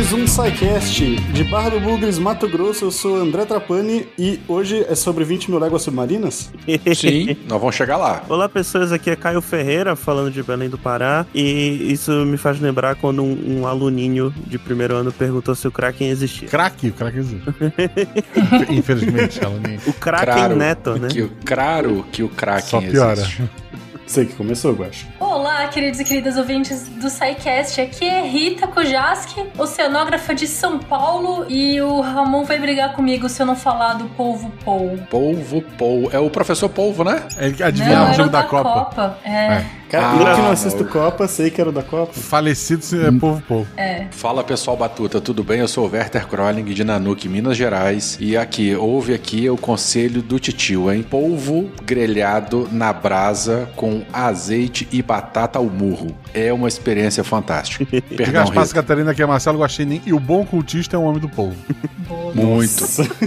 mais um SciCast de Barra do Bugres, Mato Grosso. Eu sou André Trapani e hoje é sobre 20 mil léguas submarinas. Sim, nós vamos chegar lá. Olá, pessoas. Aqui é Caio Ferreira, falando de Belém do Pará. E isso me faz lembrar quando um, um aluninho de primeiro ano perguntou se o Kraken existia. Crack, o crack existe. Infelizmente, aluninho. O Kraken Claro Neto, né? Que, o- claro que o Kraken Só piora. existe. Sei que começou, Guacha. Olá, queridos e queridas ouvintes do SciCast. Aqui é Rita Kojaski, oceanógrafa de São Paulo. E o Ramon vai brigar comigo se eu não falar do polvo Pou. Polvo, polvo. É o professor Polvo, né? Ele Não, adivinhava o era jogo o da Copa. É. Cara, Ah, eu que não não. assisto Copa, sei que era o da Copa. Falecido é povo povo. Fala pessoal Batuta, tudo bem? Eu sou o Werther Kroling de Nanuque, Minas Gerais. E aqui, ouve aqui o conselho do titio, hein? Polvo grelhado na brasa com azeite e batata ao murro. É uma experiência fantástica. Perdão, Rita. Catarina, que é Marcelo Guaxinim. E o bom cultista é um homem do povo. Boa. Muito,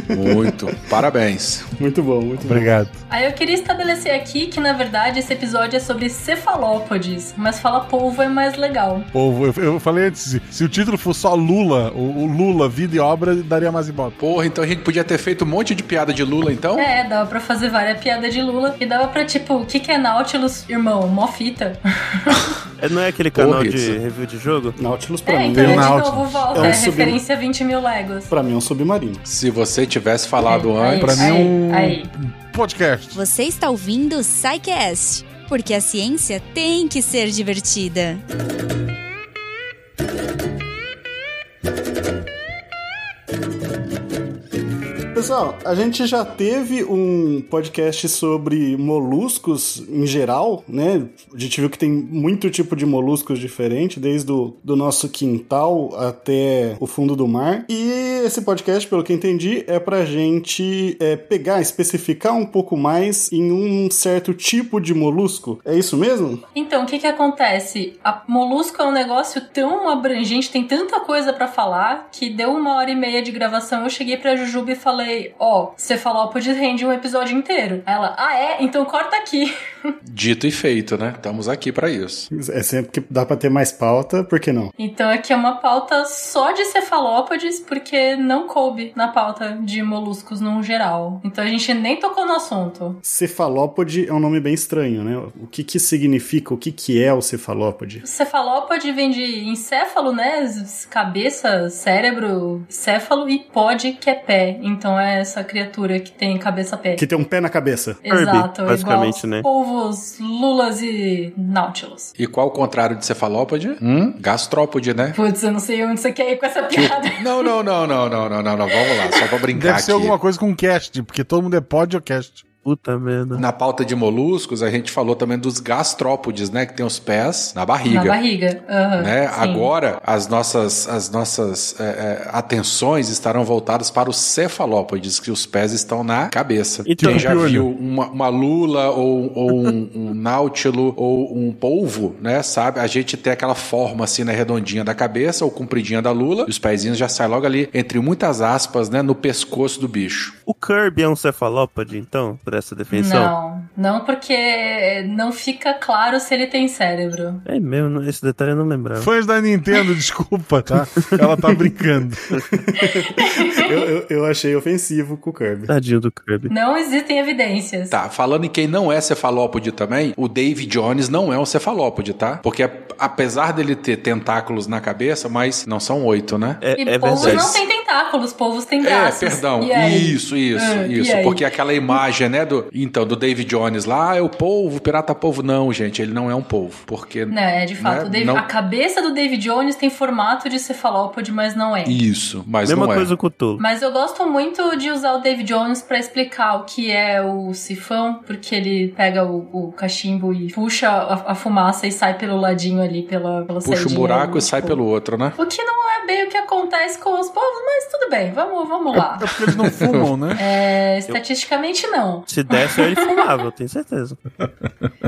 muito. Parabéns. Muito bom, muito bom. Obrigado. Aí eu queria estabelecer aqui que, na verdade, esse episódio é sobre cefalópodes. Mas falar polvo é mais legal. Povo, eu, eu falei antes, se, se o título fosse só Lula, o, o Lula, vida e obra, daria mais ibope. Porra, então a gente podia ter feito um monte de piada de Lula, então? É, dava pra fazer várias piadas de Lula. E dava pra, tipo, o que, que é Nautilus, irmão? Mó fita. É, Não é aquele canal Porra, de isso. review de jogo? Nautilus pra É, mim. então, Tem de Nautilus. novo, volta. É um É, sub- referência a 20 mil léguas. Pra mim é um submarino. Se você tivesse falado Aí, antes. Pra mim é um aí. podcast. Você está ouvindo o SciCast, porque a ciência tem que ser divertida. Pessoal, a gente já teve um podcast sobre moluscos em geral, né? A gente viu que tem muito tipo de moluscos diferente, desde o do nosso quintal até o fundo do mar. E esse podcast, pelo que entendi, é pra gente é, pegar, especificar um pouco mais em um certo tipo de molusco. É isso mesmo? Então, o que que acontece? A molusco é um negócio tão abrangente, tem tanta coisa pra falar, que deu uma hora e meia de gravação, eu cheguei pra Jujuba e falei, ó, cefalópodes rende um episódio inteiro. Ela, ah é? Então corta aqui. Dito e feito, né? Estamos aqui pra isso. É sempre que dá pra ter mais pauta, por que não? Então aqui é uma pauta só de cefalópodes, porque não coube na pauta de moluscos no geral. Então a gente nem tocou no assunto. Cefalópode é um nome bem estranho, né? O que que significa, o que que é o cefalópode? Cefalópode vem de encéfalo, né? Cabeça, cérebro, céfalo e pod, que é pé. Então é essa criatura que tem cabeça-pé. Que tem um pé na cabeça. Exato, Kirby, basicamente, igual né? Lulas e nautilus. E qual o contrário de cefalópode? Hum? Gastrópode, né? Putz, eu não sei onde você quer ir com essa piada. Não, não, não, não, não, não, não, não. Vamos lá, só pra brincar Deve ser aqui. alguma coisa com cast, porque todo mundo é pod ou cast. Puta merda. Na pauta de moluscos, a gente falou também dos gastrópodes, né? Que tem os pés na barriga. Na barriga. aham, Né? sim. Agora, as nossas, as nossas é, é, atenções estarão voltadas para os cefalópodes, que os pés estão na cabeça. Então, Quem já viu uma, uma lula ou, ou um, um náutilo ou um polvo, né? Sabe? A gente tem aquela forma assim, né? Redondinha da cabeça ou compridinha da lula. E os pezinhos já saem logo ali, entre muitas aspas, né? No pescoço do bicho. O Kirby é um cefalópode, então, por essa definição? Não, não porque não fica claro se ele tem cérebro. É mesmo, esse detalhe eu não lembrava. Fãs da Nintendo, desculpa, tá? Ela tá brincando. eu, eu, eu achei ofensivo com o Kirby. Tadinho do Kirby. Não existem evidências. Tá, falando em quem não é cefalópode também, o Dave Jones não é um cefalópode, tá? Porque a- apesar dele ter tentáculos na cabeça, mas não são oito, né? É, E é polvos verdade. não têm tentáculos, polvos têm É, braços. perdão. E aí? Isso, isso, e isso. Porque aquela imagem, né, do. Então, do Dave Jones lá, ah, é o polvo, pirata polvo. Não, gente, ele não é um polvo. Porque. Não, é de fato. né, o Dave- não- A cabeça do David Jones tem formato de cefalópode, mas não é. Isso, mas Mesma não é. coisa com o. Mas eu gosto muito de usar o David Jones pra explicar o que é o sifão, porque ele pega o, o cachimbo e puxa a, a fumaça e sai pelo ladinho ali, pela, pela Puxa um buraco ali, e sai tipo. pelo outro, né? O que não é bem o que acontece com os povos, mas tudo bem, vamos, vamos lá. É porque eles não fumam, né? É, estatisticamente não. Se desse, ele fumava, eu tenho certeza.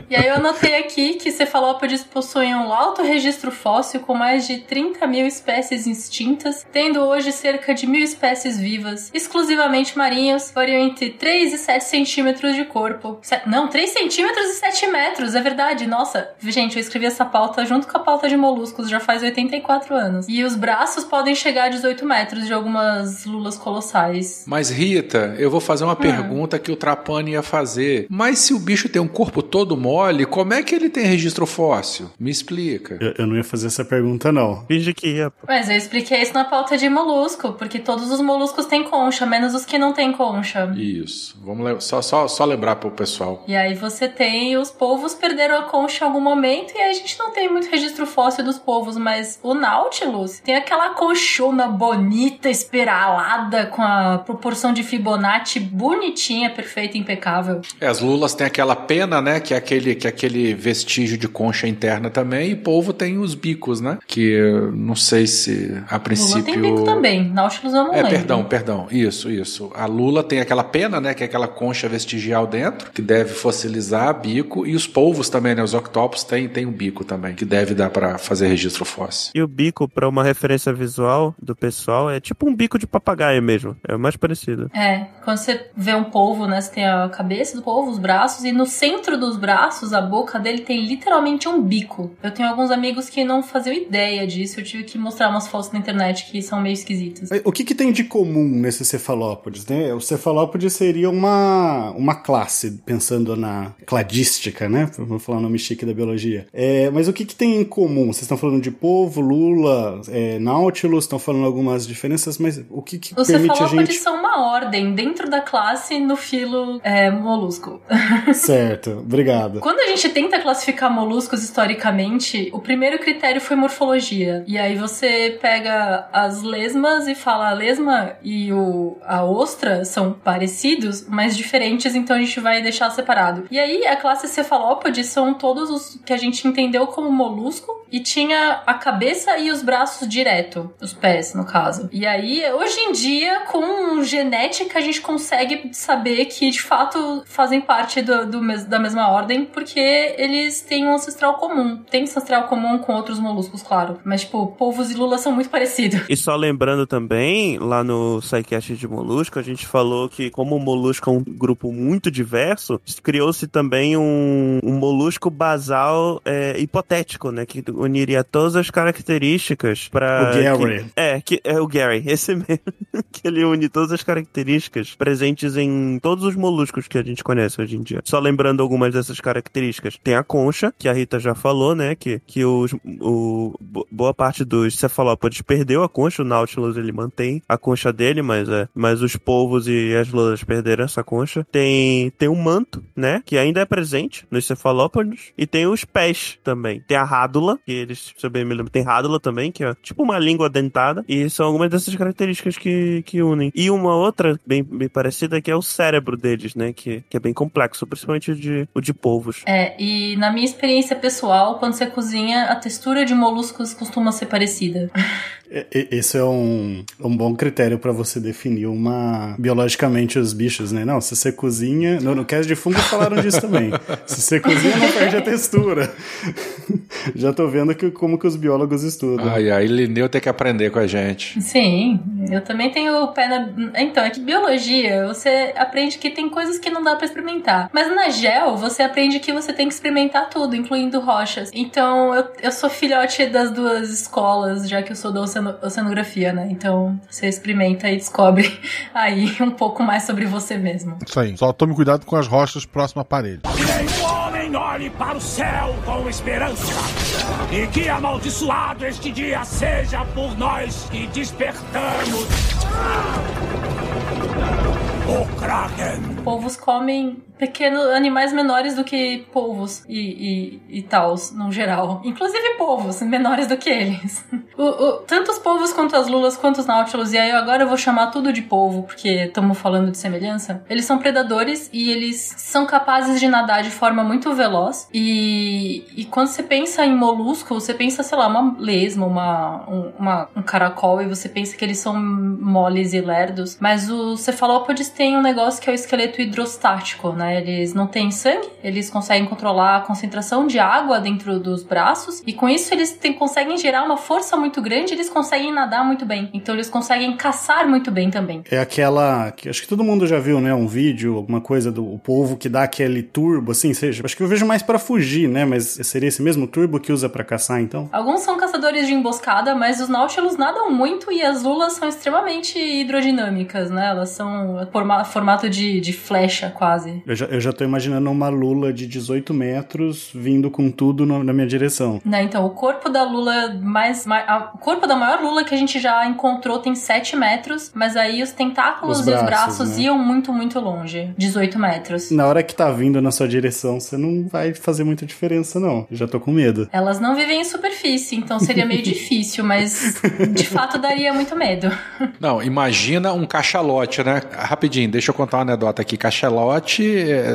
E aí eu anotei aqui que cefalópodes possuem um alto registro fóssil com mais de 30 mil espécies extintas, tendo hoje cerca de mil espécies vivas, exclusivamente marinhos, variam entre 3 e 7 centímetros de corpo. Se- Não, 3 centímetros e 7 metros, é verdade. Nossa, gente, eu escrevi essa pauta junto com a pauta de moluscos já faz 84 anos. E os braços podem chegar a 18 metros de algumas lulas colossais. Mas Rita, eu vou fazer uma pergunta que o Trapani ia fazer. Mas se o bicho tem um corpo todo mole, como é que ele tem registro fóssil? Me explica. Eu, eu não ia fazer essa pergunta, não. Finge que ia. Mas eu expliquei isso na pauta de molusco, porque todos os moluscos têm concha, menos os que não têm concha. Isso. Vamos le- só, só, só lembrar pro pessoal. E aí você tem os povos perderam a concha em algum momento e aí a gente não tem muito registro fóssil dos povos, mas o Nautilus tem aquela conchona bonita, espiralada, com a proporção de Fibonacci bonitinha, perfeita, impecável. É, as lulas têm aquela pena, né? Que é aquele, que é aquele vestígio de concha interna também. E polvo tem os bicos, né? Que não sei se a Lula princípio. tem bico também, Nautilus eu não É, lembro. perdão, perdão. Isso, isso. A lula tem aquela pena, né? Que é aquela concha vestigial dentro, que deve fossilizar bico. E os polvos também, né? Os octopus têm tem um bico também, que deve dar pra fazer registro fóssil. E o bico, pra uma referência visual do pessoal, é tipo um bico de papagaio mesmo. É o mais parecido. É, quando você vê um polvo, né? Você tem a cabeça do polvo, os braços, e no centro dos braços, a boca dele tem literalmente um bico. Eu tenho alguns amigos que não faziam ideia disso, eu tive que mostrar umas fotos na internet que são meio esquisitas. O que, que tem de comum nesses cefalópodes? Né? O cefalópode seria uma, uma classe, pensando na cladística, né? Vou falar o nome chique da biologia. É, mas o que, que tem em comum? Vocês estão falando de polvo, lula, é, nautilus, estão falando algumas diferenças, mas o que, que Os permite a cefalópodes gente. são uma ordem dentro da classe no filo é, molusco. Certo, obrigado. Quando a gente tenta classificar moluscos historicamente, o primeiro critério foi morfologia. E aí você pega as lesmas e fala a lesma e o, a ostra são parecidos, mas diferentes, então a gente vai deixar separado. E aí a classe cefalópode são todos os que a gente entendeu como molusco e tinha a cabeça e os braços direto, os pés, no caso. E aí, hoje em dia, com genética, a gente consegue saber que de fato fazem parte do, do mes- da mesma ordem, porque eles têm um ancestral comum. Tem ancestral comum com outros moluscos, claro. Mas, tipo, polvos e lulas são muito parecidos. E só lembrando também, lá no SciCast de Molusco, a gente falou que como o molusco é um grupo muito diverso, criou-se também um, um molusco basal é, hipotético, né? Que uniria todas as características para O Gary. Que, é, que é o Gary, esse mesmo. que ele une todas as características presentes em todos os moluscos que a gente conhece hoje em dia. Só lembrando algumas dessas características. Tem a concha, que a Rita já falou, né? Que, que os, o, bo- boa parte dos cefalópodes perdeu a concha, o Nautilus ele mantém a concha dele, mas, é, mas os polvos e as lulas perderam essa concha. Tem, tem o manto, né? Que ainda é presente nos cefalópodes. E tem os pés também. Tem a rádula, que eles, se eu bem me lembro, tem rádula também, que é tipo uma língua dentada. E são algumas dessas características que, que unem. E uma outra bem, bem parecida que é o cérebro né? Que, que é bem complexo, principalmente o de, o de polvos. É, e na minha experiência pessoal, quando você cozinha, a textura de moluscos costuma ser parecida. Esse é um, um bom critério pra você definir uma biologicamente os bichos, né? Não, se você cozinha. No, no cast de fungo falaram disso também. Se você cozinha, não perde a textura. Já tô vendo que, como que os biólogos estudam. Ai, ai, Lineu tem que aprender com a gente. Sim, eu também tenho o pé na. Então, é que biologia, você aprende que tem coisas que não dá pra experimentar. Mas na GEL, você aprende que você tem que experimentar tudo, incluindo rochas. Então, eu, eu sou filhote das duas escolas, já que eu sou da oceano- oceanografia, né? Então, você experimenta e descobre aí um pouco mais sobre você mesmo. Isso aí. Só tome cuidado com as rochas próximo à parede. Nenhum homem olhe para o céu com esperança. E que amaldiçoado este dia seja por nós que despertamos. O Kraken. Polvos comem pequenos animais menores do que polvos e, e, e tals, no geral. Inclusive polvos menores do que eles. O- o- tanto os polvos quanto as lulas, quanto os náutilos, e aí agora eu vou chamar tudo de polvo, porque estamos falando de semelhança. Eles são predadores e eles são capazes de nadar de forma muito veloz. E, e quando você pensa em molusco, você pensa, sei lá, uma lesma, uma, um, uma- um caracol, e você pensa que eles são moles e lerdos. Mas os cefalópodes têm um negócio que é o esqueleto hidrostático, né? Eles não têm sangue, eles conseguem controlar a concentração de água dentro dos braços e com isso eles conseguem gerar uma força muito grande, eles conseguem nadar muito bem. Então eles conseguem caçar muito bem também. É aquela. Que acho que todo mundo já viu, né? Um vídeo, alguma coisa do o povo que dá aquele turbo, assim, seja. Acho que eu vejo mais pra fugir, né? Mas seria esse mesmo turbo que usa pra caçar, então? Alguns são caçadores de emboscada, mas os Nautilus nadam muito e as lulas são extremamente hidrodinâmicas, né? Elas são forma- formato de, de flecha, quase. Eu já, eu já tô imaginando uma lula de 18 metros vindo com tudo no- na minha direção. Né, então, o corpo da lula mais. ma- a- o corpo da maior lula que a gente já encontrou tem 7 metros, mas aí os tentáculos Os e os braços, braços né? iam muito, muito longe 18 metros. Na hora que tá vindo na sua direção, você não vai fazer muita diferença, não. Eu já tô com medo. Elas não vivem em superfície, então seria meio difícil, mas de fato daria muito medo. Não, imagina um cachalote, né? Rapidinho, deixa eu contar uma anedota aqui. Cachalote,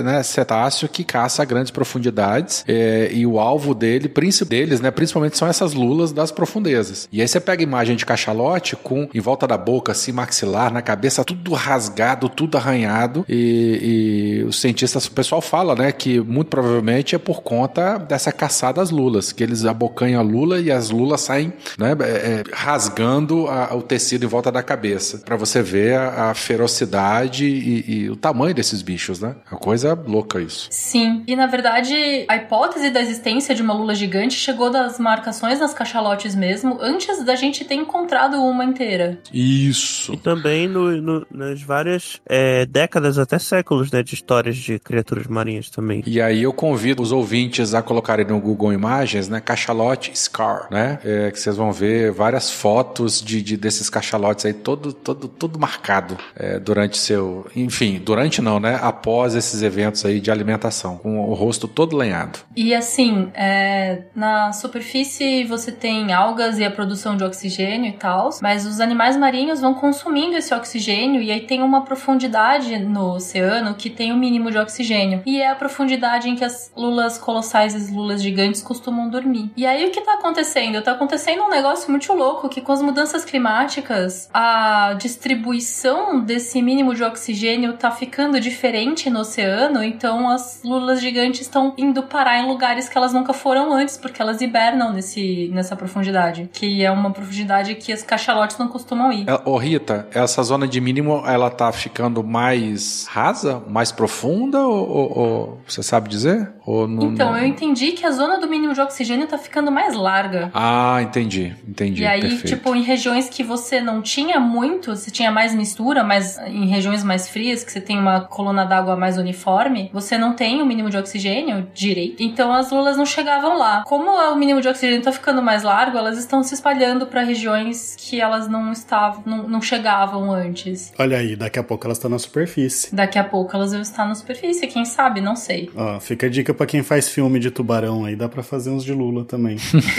né, cetáceo que caça a grandes profundidades é, e o alvo dele, deles, né, principalmente são essas lulas das profundezas. E aí você pega a imagem de cachalote com em volta da boca, assim, maxilar, na cabeça, tudo rasgado, tudo arranhado e, e os cientistas, o pessoal fala, né, que muito provavelmente é por conta dessa caçada às lulas, que eles abocanham a lula e as lulas saem, né, é, é, rasgando a- o tecido em volta da cabeça, Pra você ver a, a ferocidade e, e o tamanho desses bichos, né? É coisa louca isso. Sim, e na verdade a hipótese da existência de uma lula gigante chegou das marcações nas cachalotes mesmo, antes da gente ter encontrado uma inteira. Isso. E também no- no- nas várias é, décadas, até séculos, né, de histórias de criaturas marinhas também. E aí eu convido os ouvintes a colocarem no Google Imagens, né, cachalote Scar, né, é, que vocês vão ver várias fotos de, de- desses cachalotes aí, todo, todo, todo marcado é, durante seu, enfim, durante não, né, após esses eventos aí de alimentação, com o rosto todo lenhado. E assim, é, na superfície você tem algas e a produção de oxigênio e tal, mas os animais marinhos vão consumindo esse oxigênio e aí tem uma profundidade no oceano que tem o mínimo de oxigênio. E é a profundidade em que as lulas colossais e as lulas gigantes costumam dormir. E aí o que tá acontecendo? Tá acontecendo um negócio muito louco que com as mudanças climáticas, a distribuição desse mínimo de oxigênio tá ficando diferente no oceano, então as lulas gigantes estão indo parar em lugares que elas nunca foram antes, porque elas hibernam nesse, nessa profundidade, que é uma profundidade que as cachalotes não costumam ir. É, Ô Rita, essa zona de mínimo, ela tá ficando mais rasa, mais profunda, ou, ou- ou você sabe dizer? Ou não, Então, não- eu entendi que a zona do mínimo de oxigênio tá ficando mais larga. Ah, entendi, entendi, E aí, perfeito. tipo, em regiões que você não tinha muito, você tinha mais mistura, mas em regiões mais frias, que você tem uma coluna d'água mais uniforme, você não tem o mínimo de oxigênio direito. Então as lulas não chegavam lá. Como o mínimo de oxigênio tá ficando mais largo, elas estão se espalhando para regiões que elas não estavam, não, não chegavam antes. Olha aí, daqui a pouco elas estão na superfície. Daqui a pouco elas vão estar na superfície, quem sabe, não sei. Ó, fica a dica pra quem faz filme de tubarão aí, dá pra fazer uns de lula também.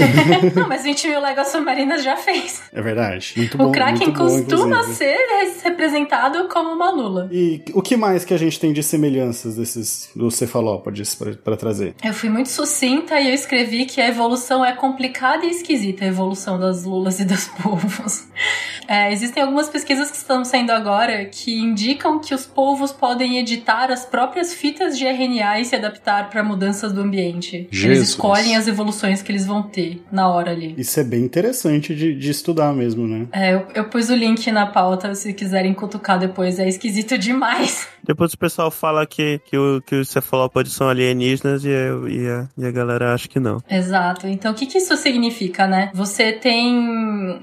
não, mas 20 mil léguas submarinas já fez. É verdade. Muito bom. o Kraken bom, costuma inclusive. ser representado como uma lula. E o que mais que a gente tem de semelhanças desses dos cefalópodes pra, pra trazer? Eu fui muito sucinta e eu escrevi que a evolução é complicada e esquisita, a evolução das lulas e dos polvos. É, existem algumas pesquisas que estão saindo agora que indicam que os polvos podem editar as próprias fitas de RNA e se adaptar para mudanças do ambiente. Eles Jesus. escolhem as evoluções que eles vão ter na hora ali. Isso é bem interessante de, de estudar mesmo, né? É, eu, eu pus o link na pauta se quiserem cutucar depois, é esquisito demais. Depois o pessoal fala que, que, o- que os cefalópodes são alienígenas e, e, a, e a galera acha que não. Exato. Então, o que, que isso significa, né? Você tem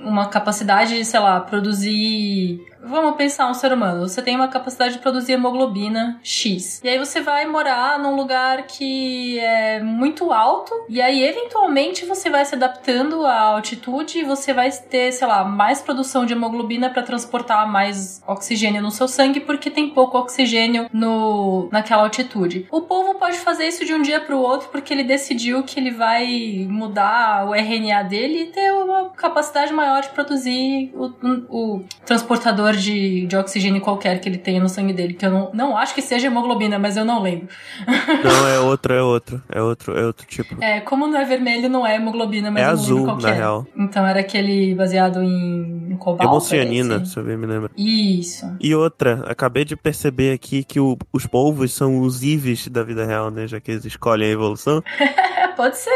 uma capacidade de, sei lá, produzir. Vamos pensar um ser humano. Você tem uma capacidade de produzir hemoglobina X. E aí você vai morar num lugar que é muito alto. E aí, eventualmente, você vai se adaptando à altitude e você vai ter, sei lá, mais produção de hemoglobina para transportar mais oxigênio no seu sangue, porque tem pouco oxigênio no, naquela altitude. O povo pode fazer isso de um dia para o outro porque ele decidiu que ele vai mudar o RNA dele e ter uma capacidade maior de produzir o, o transportador de, de oxigênio qualquer que ele tenha no sangue dele. Que eu não, não acho que seja hemoglobina, mas eu não lembro. Não, é outro, é outro. É outro, é outro tipo. É, como não é vermelho, não é hemoglobina, mas É eu não azul, lembro qual que na é. real. Então era aquele baseado em cobalto. Hemocianina, parece. se eu bem me lembro. Isso. E outra, acabei de perceber aqui que o- os polvos são os Ives da vida real, né? Já que eles escolhem a evolução. Pode ser.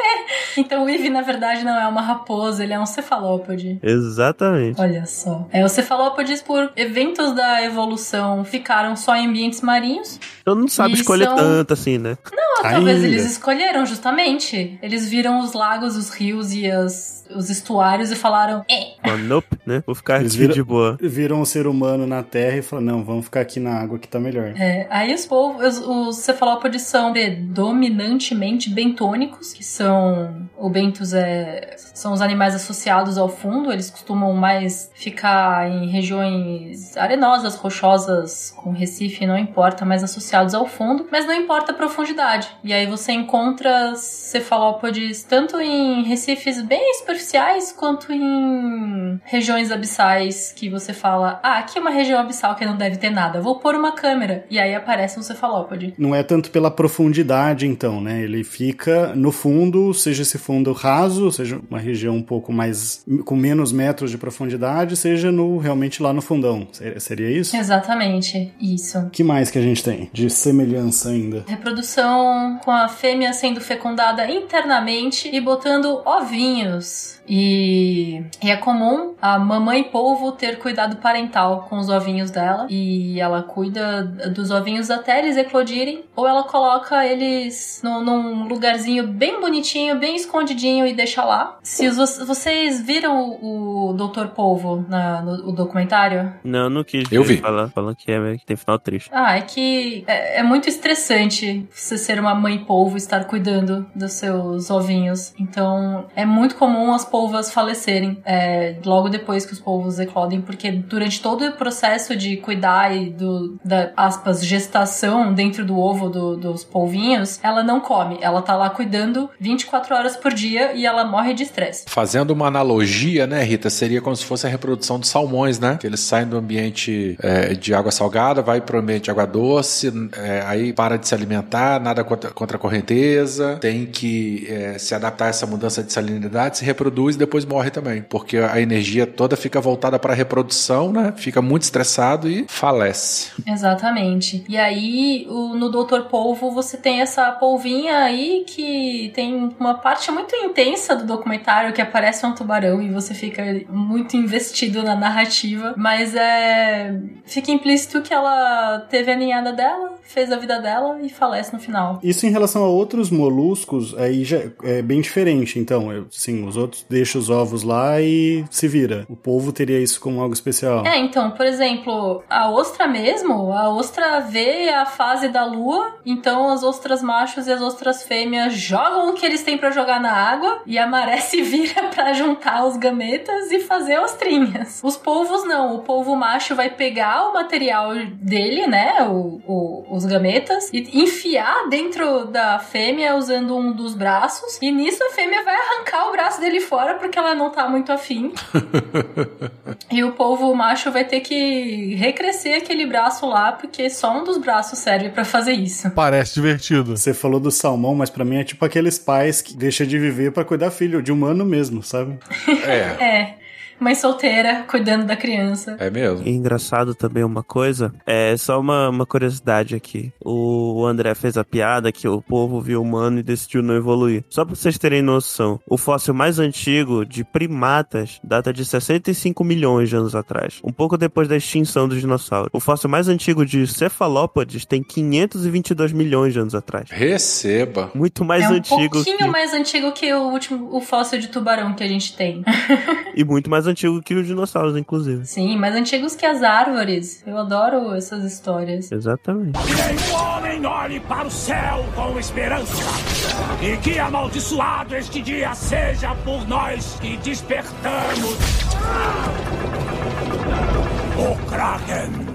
Então o Eve, na verdade, não é uma raposa, ele é um cefalópode. Exatamente. Olha só. É, os cefalópodes, por eventos da evolução, ficaram só em ambientes marinhos. Então não sabe escolher são- tanto assim, né? Não, talvez eles escolheram justamente. Eles viram os lagos, os rios e as- os estuários e falaram: é, Mas nope, né? Vou ficar Eles aqui viram- de boa. Viram um ser humano na Terra e falaram, não, vamos ficar aqui na água que tá melhor. É, aí os povos, os, os cefalópodes são predominantemente bentônicos, que são o bentos é são os animais associados ao fundo, eles costumam mais ficar em regiões arenosas, rochosas, com recife, não importa, mais associados ao fundo, mas não importa a profundidade. E aí você encontra cefalópodes tanto em recifes bem superficiais quanto em regiões abissais que você fala: "Ah, aqui é uma região abissal que não deve ter nada. Vou pôr uma câmera". E aí aparece um cefalópode. Não é tanto pela profundidade, então, né? Ele fica no fundo, seja esse fundo raso, seja uma região um pouco mais. com menos metros de profundidade, seja no realmente lá no fundão. Ser- Seria isso? Exatamente, isso. O que mais que a gente tem de semelhança ainda? Reprodução com a fêmea sendo fecundada internamente e botando ovinhos. E, e é comum a mamãe polvo ter cuidado parental com os ovinhos dela. E ela cuida dos ovinhos até eles eclodirem. Ou ela coloca eles no- num lugarzinho bem bonitinho, bem escondidinho e deixa lá. Se os- vocês viram o, o Dr. Polvo na- no o documentário? Não, não quis Eu vi. falar, falando que, é, que tem final triste. Ah, é que é, é muito estressante você ser uma mãe polvo e estar cuidando dos seus ovinhos. Então, é muito comum as polvas falecerem é, logo depois que os polvos eclodem, porque durante todo o processo de cuidar e do, da, aspas, gestação dentro do ovo do- dos polvinhos, ela não come. Ela tá lá cuidando 24 horas por dia e ela morre de estresse. Fazendo uma analogia, né, Rita? Seria como se fosse a reprodução dos salmões, né? Que eles saem do ambiente é, de água salgada, vai para o ambiente de água doce, é, aí para de se alimentar, nada contra, contra a correnteza, tem que é, se adaptar a essa mudança de salinidade, se reproduz e depois morre também. Porque a energia toda fica voltada para a reprodução, né? Fica muito estressado e falece. Exatamente. E aí, o- no Doutor Polvo, você tem essa polvinha aí que tem uma parte muito intensa do documentário que aparece um tubarão e você fica muito investido na narrativa. Mas é. Fica implícito que ela teve a ninhada dela, fez a vida dela e falece no final. Isso em relação a outros moluscos, aí já é bem diferente. Então, eu- sim, os deixam os ovos lá e se vira. O povo teria isso como algo especial. É, então, por exemplo, a ostra mesmo, a ostra vê a fase da lua, então as ostras machos e as ostras fêmeas jogam o que eles têm pra jogar na água e a maré se vira pra juntar os gametas e fazer ostrinhas. Os polvos não, o polvo macho vai pegar o material dele, né, o, o- os gametas, e enfiar dentro da fêmea usando um dos braços, e nisso a fêmea vai arrancar o braço dele fora porque ela não tá muito afim. E o polvo macho vai ter que recrescer aquele braço lá, porque só um dos braços serve pra fazer isso. Parece divertido. Você falou do salmão, mas pra mim é tipo aqueles pais que deixam de viver pra cuidar filho, de humano mesmo, sabe? É, É, mãe solteira cuidando da criança. é mesmo. E engraçado também uma coisa, é só uma, uma curiosidade aqui. O André fez a piada que o povo viu humano e decidiu não evoluir. Só pra vocês terem noção, o fóssil mais antigo de primatas data de 65 milhões de anos atrás, um pouco depois da extinção dos dinossauros. O fóssil mais antigo de cefalópodes tem 522 milhões de anos atrás. Receba. Muito mais é um antigo pouquinho que... mais antigo que o último o fóssil de tubarão que a gente tem. e muito mais antigo que os dinossauros, inclusive. Sim, mais antigos que as árvores. Eu adoro essas histórias. Exatamente. Que nenhum homem olhe para o céu com esperança. E que amaldiçoado este dia seja por nós que despertamos. O Kraken.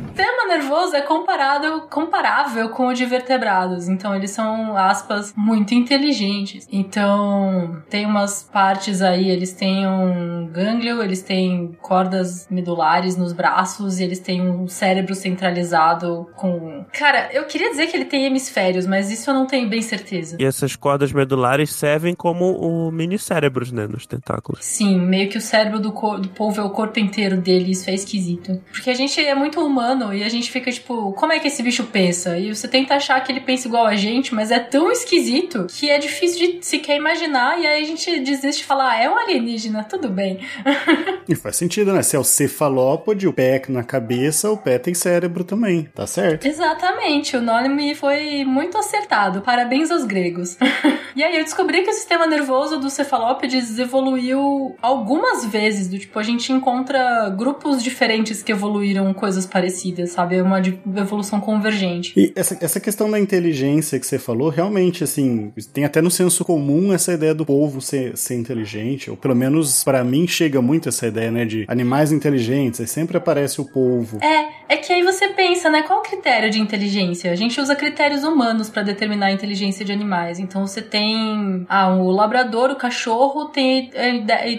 Sistema nervoso é comparado, comparável com o de vertebrados. Então, eles são, aspas, muito inteligentes. Então, tem umas partes aí, eles têm um gânglio, eles têm cordas medulares nos braços e eles têm um cérebro centralizado com. Cara, eu queria dizer que ele tem hemisférios, mas isso eu não tenho bem certeza. E essas cordas medulares servem como o mini cérebros, né, nos tentáculos. Sim, meio que o cérebro do, do polvo é o corpo inteiro dele, isso é esquisito. Porque a gente é muito humano e a gente fica tipo, como é que esse bicho pensa? E você tenta achar que ele pensa igual a gente, mas é tão esquisito que é difícil de sequer imaginar e aí a gente desiste de falar, ah, é um alienígena, tudo bem. E faz sentido, né? Se é o cefalópode, o pé na cabeça, o pé tem cérebro também. Tá certo? Exatamente, o nome foi muito acertado. Parabéns aos gregos. e aí eu descobri que o sistema nervoso dos cefalópodes evoluiu algumas vezes, do tipo a gente encontra grupos diferentes que evoluíram coisas parecidas, sabe? É uma evolução convergente. E essa, essa questão da inteligência que você falou, realmente, assim, tem até no senso comum essa ideia do povo ser, ser inteligente, ou pelo menos pra mim chega muito essa ideia, né, de animais inteligentes, aí sempre aparece o polvo. É, é que aí você pensa, né? Qual o critério de inteligência? A gente usa critérios humanos pra determinar a inteligência de animais. Então você tem. Ah, o labrador, o cachorro, tem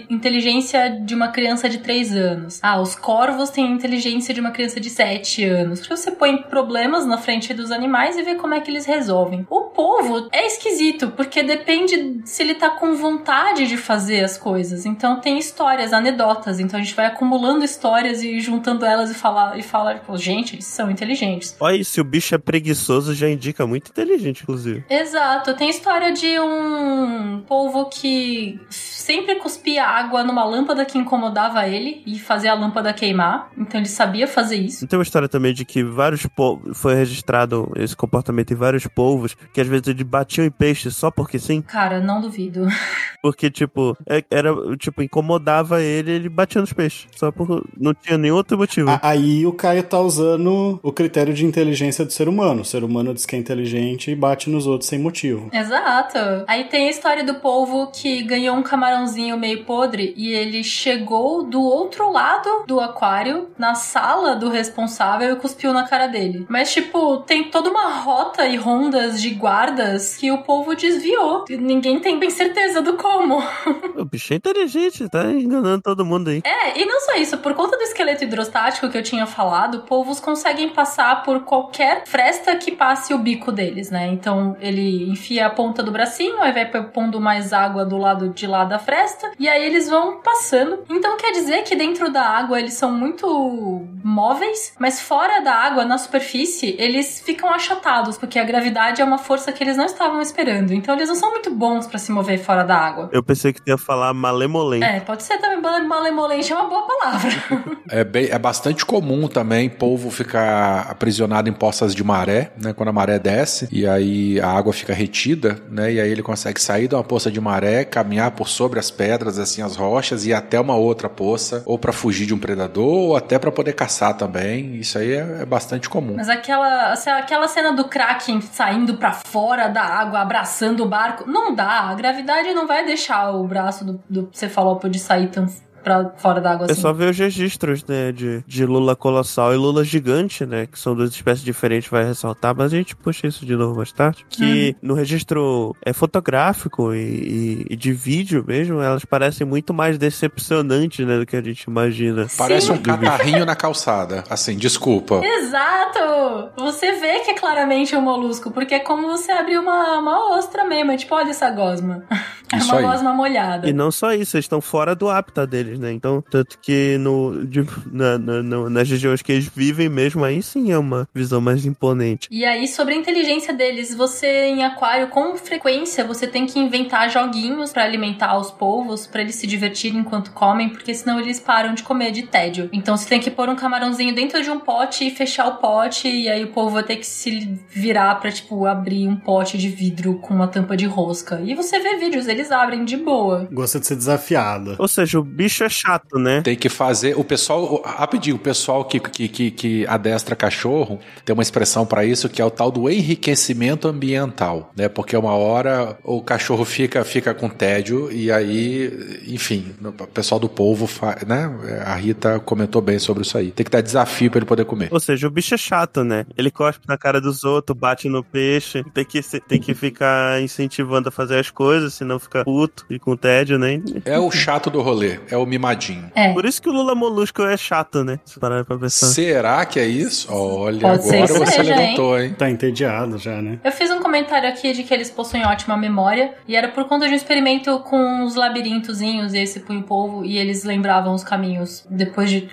inteligência de uma criança de 3 anos. Ah, os corvos têm inteligência de uma criança de 7 anos. Porque você põe problemas na frente dos animais e vê como é que eles resolvem. O povo é esquisito, porque depende se ele tá com vontade de fazer as coisas. Então tem histórias, anedotas. Então a gente vai acumulando histórias e juntando elas e falar e fala, tipo, gente, eles são inteligentes. Olha, se o bicho é preguiçoso, já indica muito inteligente, inclusive. Exato, tem história de um polvo que sempre cuspia água numa lâmpada que incomodava ele e fazia a lâmpada queimar. Então ele sabia fazer isso. Tem uma história também de que vários povos. Foi registrado esse comportamento em vários povos que às vezes eles batiam em peixe só porque sim? Cara, não duvido. Porque, tipo, é- era, tipo, incomodava ele, ele batia nos peixes. Só por. Não tinha nenhum outro motivo. A- Aí o Caio tá usando o critério de inteligência do ser humano. O ser humano diz que é inteligente e bate nos outros sem motivo. Exato. Aí tem a história do polvo que ganhou um camarãozinho meio podre e ele chegou do outro lado do aquário, na sala do responsável e cuspiu na cara dele. Mas, tipo, tem toda uma rota e rondas de guardas que o polvo desviou. E Ninguém tem bem certeza do como. O bicho é inteligente, tá enganando todo mundo aí. É, e não só isso, por conta do esqueleto hidrostático que eu tinha falado, polvos conseguem passar por qualquer fresta que passe o bico deles, né? Então ele enfia a ponta do bracinho, aí vai pondo mais água do lado de lá da fresta, e aí eles vão passando. Então quer dizer que dentro da água eles são muito móveis, mas fora da água, na superfície, eles ficam achatados, porque a gravidade é uma força que eles não estavam esperando. Então eles não são muito bons pra se mover fora da água. Eu pensei que ia falar malemolente. É, pode ser também malemolente, é uma boa palavra. É, bem- é bastante comum também polvo ficar aprisionado em poças de maré, né? Quando a maré desce e aí a água fica retida, né? E aí ele consegue sair de uma poça de maré, caminhar por sobre as pedras, assim, as rochas e até uma outra poça, ou pra fugir de um predador, ou até pra poder caçar também. Isso aí é, é bastante comum. Mas aquela, assim, aquela cena do Kraken saindo pra fora da água, abraçando o barco, não dá. A gravidade não vai deixar o braço do, do cefalópode sair tão pra fora da água É assim. só ver os registros, né, de, de lula colossal e lula gigante, né, que são duas espécies diferentes, vai ressaltar, mas a gente puxa isso de novo mais tarde. Que no registro é fotográfico e, e- e de vídeo mesmo, elas parecem muito mais decepcionantes, né, do que a gente imagina. Parece um catarrinho na calçada. Assim, desculpa. Exato! Você vê que é claramente um molusco, porque é como você abrir uma, uma ostra mesmo. É tipo, olha essa gosma. É Isso uma aí. gosma molhada. E não só isso, eles estão fora do hábitat deles, né? Então, tanto que no, de- na- na- na- nas regiões que eles vivem mesmo, aí sim é uma visão mais imponente. E aí, sobre a inteligência deles, você em aquário, com frequência, você tem que inventar joguinhos pra alimentar os polvos, pra eles se divertirem enquanto comem, porque senão eles param de comer de tédio. Então você tem que pôr um camarãozinho dentro de um pote e fechar o pote, e aí o polvo vai ter que se virar pra, tipo, abrir um pote de vidro com uma tampa de rosca. E você vê vídeos, eles eles abrem de boa. Gosta de ser desafiada. Ou seja, o bicho é chato, né? Tem que fazer. O pessoal. Rapidinho, o pessoal que, que, que, que adestra cachorro tem uma expressão pra isso que é o tal do enriquecimento ambiental, né? Porque uma hora o cachorro fica, fica com tédio e aí, enfim, o pessoal do povo, né? A Rita comentou bem sobre isso aí. Tem que dar desafio pra ele poder comer. Ou seja, o bicho é chato, né? Ele cospe na cara dos outros, bate no peixe, tem que, tem que ficar incentivando a fazer as coisas, senão fica puto e com tédio, né? É o chato do rolê, é o mimadinho. É. Por isso que o Lula Molusco é chato, né? Se parar pra pensar. Será que é isso? Olha, Pode agora você seja, levantou, hein? Tá entediado já, né? Eu fiz um comentário aqui de que eles possuem ótima memória, e era por conta de um experimento com os labirintozinhos, e esse punho polvo, e eles lembravam os caminhos depois de.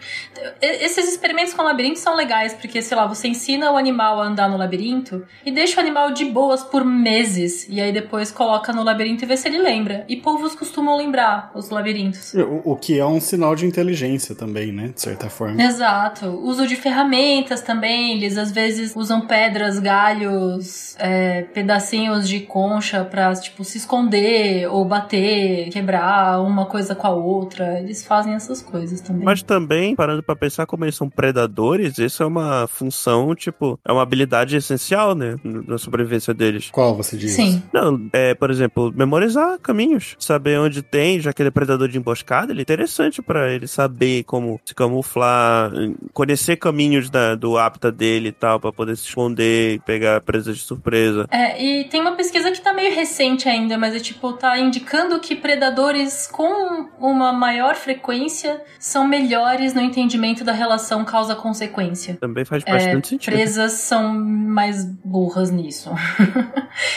Esses experimentos com labirintos são legais, porque, sei lá, você ensina o animal a andar no labirinto e deixa o animal de boas por meses, e aí depois coloca no labirinto e vê se ele lembra. E polvos costumam lembrar os labirintos. O, o que é um sinal de inteligência também, né? De certa forma. Exato. Uso de ferramentas também. Eles às vezes usam pedras, galhos, é, pedacinhos de concha pra, tipo, se esconder ou bater, quebrar uma coisa com a outra. Eles fazem essas coisas também. Mas também, parando pra pensar como eles são predadores, isso é uma função, tipo, é uma habilidade essencial, né? Na sobrevivência deles. Qual você diz? Sim. Não, é, por exemplo, memorizar caminhos. Saber onde tem, já que ele é predador de emboscada, ele é interessante pra ele saber como se camuflar, conhecer caminhos da- do hábitat dele e tal, pra poder se esconder e pegar presas de surpresa. É, e tem uma pesquisa que tá meio recente ainda, mas é tipo, tá indicando que predadores com uma maior frequência são melhores no entendimento da relação causa-consequência. Também faz É, bastante sentido. presas são mais burras nisso.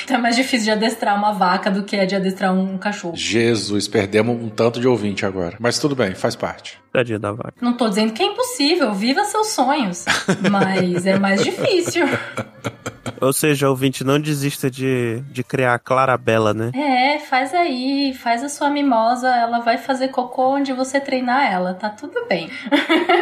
então é mais difícil de adestrar uma vaca do que é de adestrar um cachorro. Jesus, perdemos um tanto de ouvinte agora. Mas tudo bem, faz parte. Tadinha da vaca. Não tô dizendo que é impossível, viva seus sonhos. Mas é mais difícil. Ou seja, ouvinte, não desista de, de criar a Clarabela, né? É, faz aí, faz a sua mimosa, ela vai fazer cocô onde você treinar ela, tá tudo bem.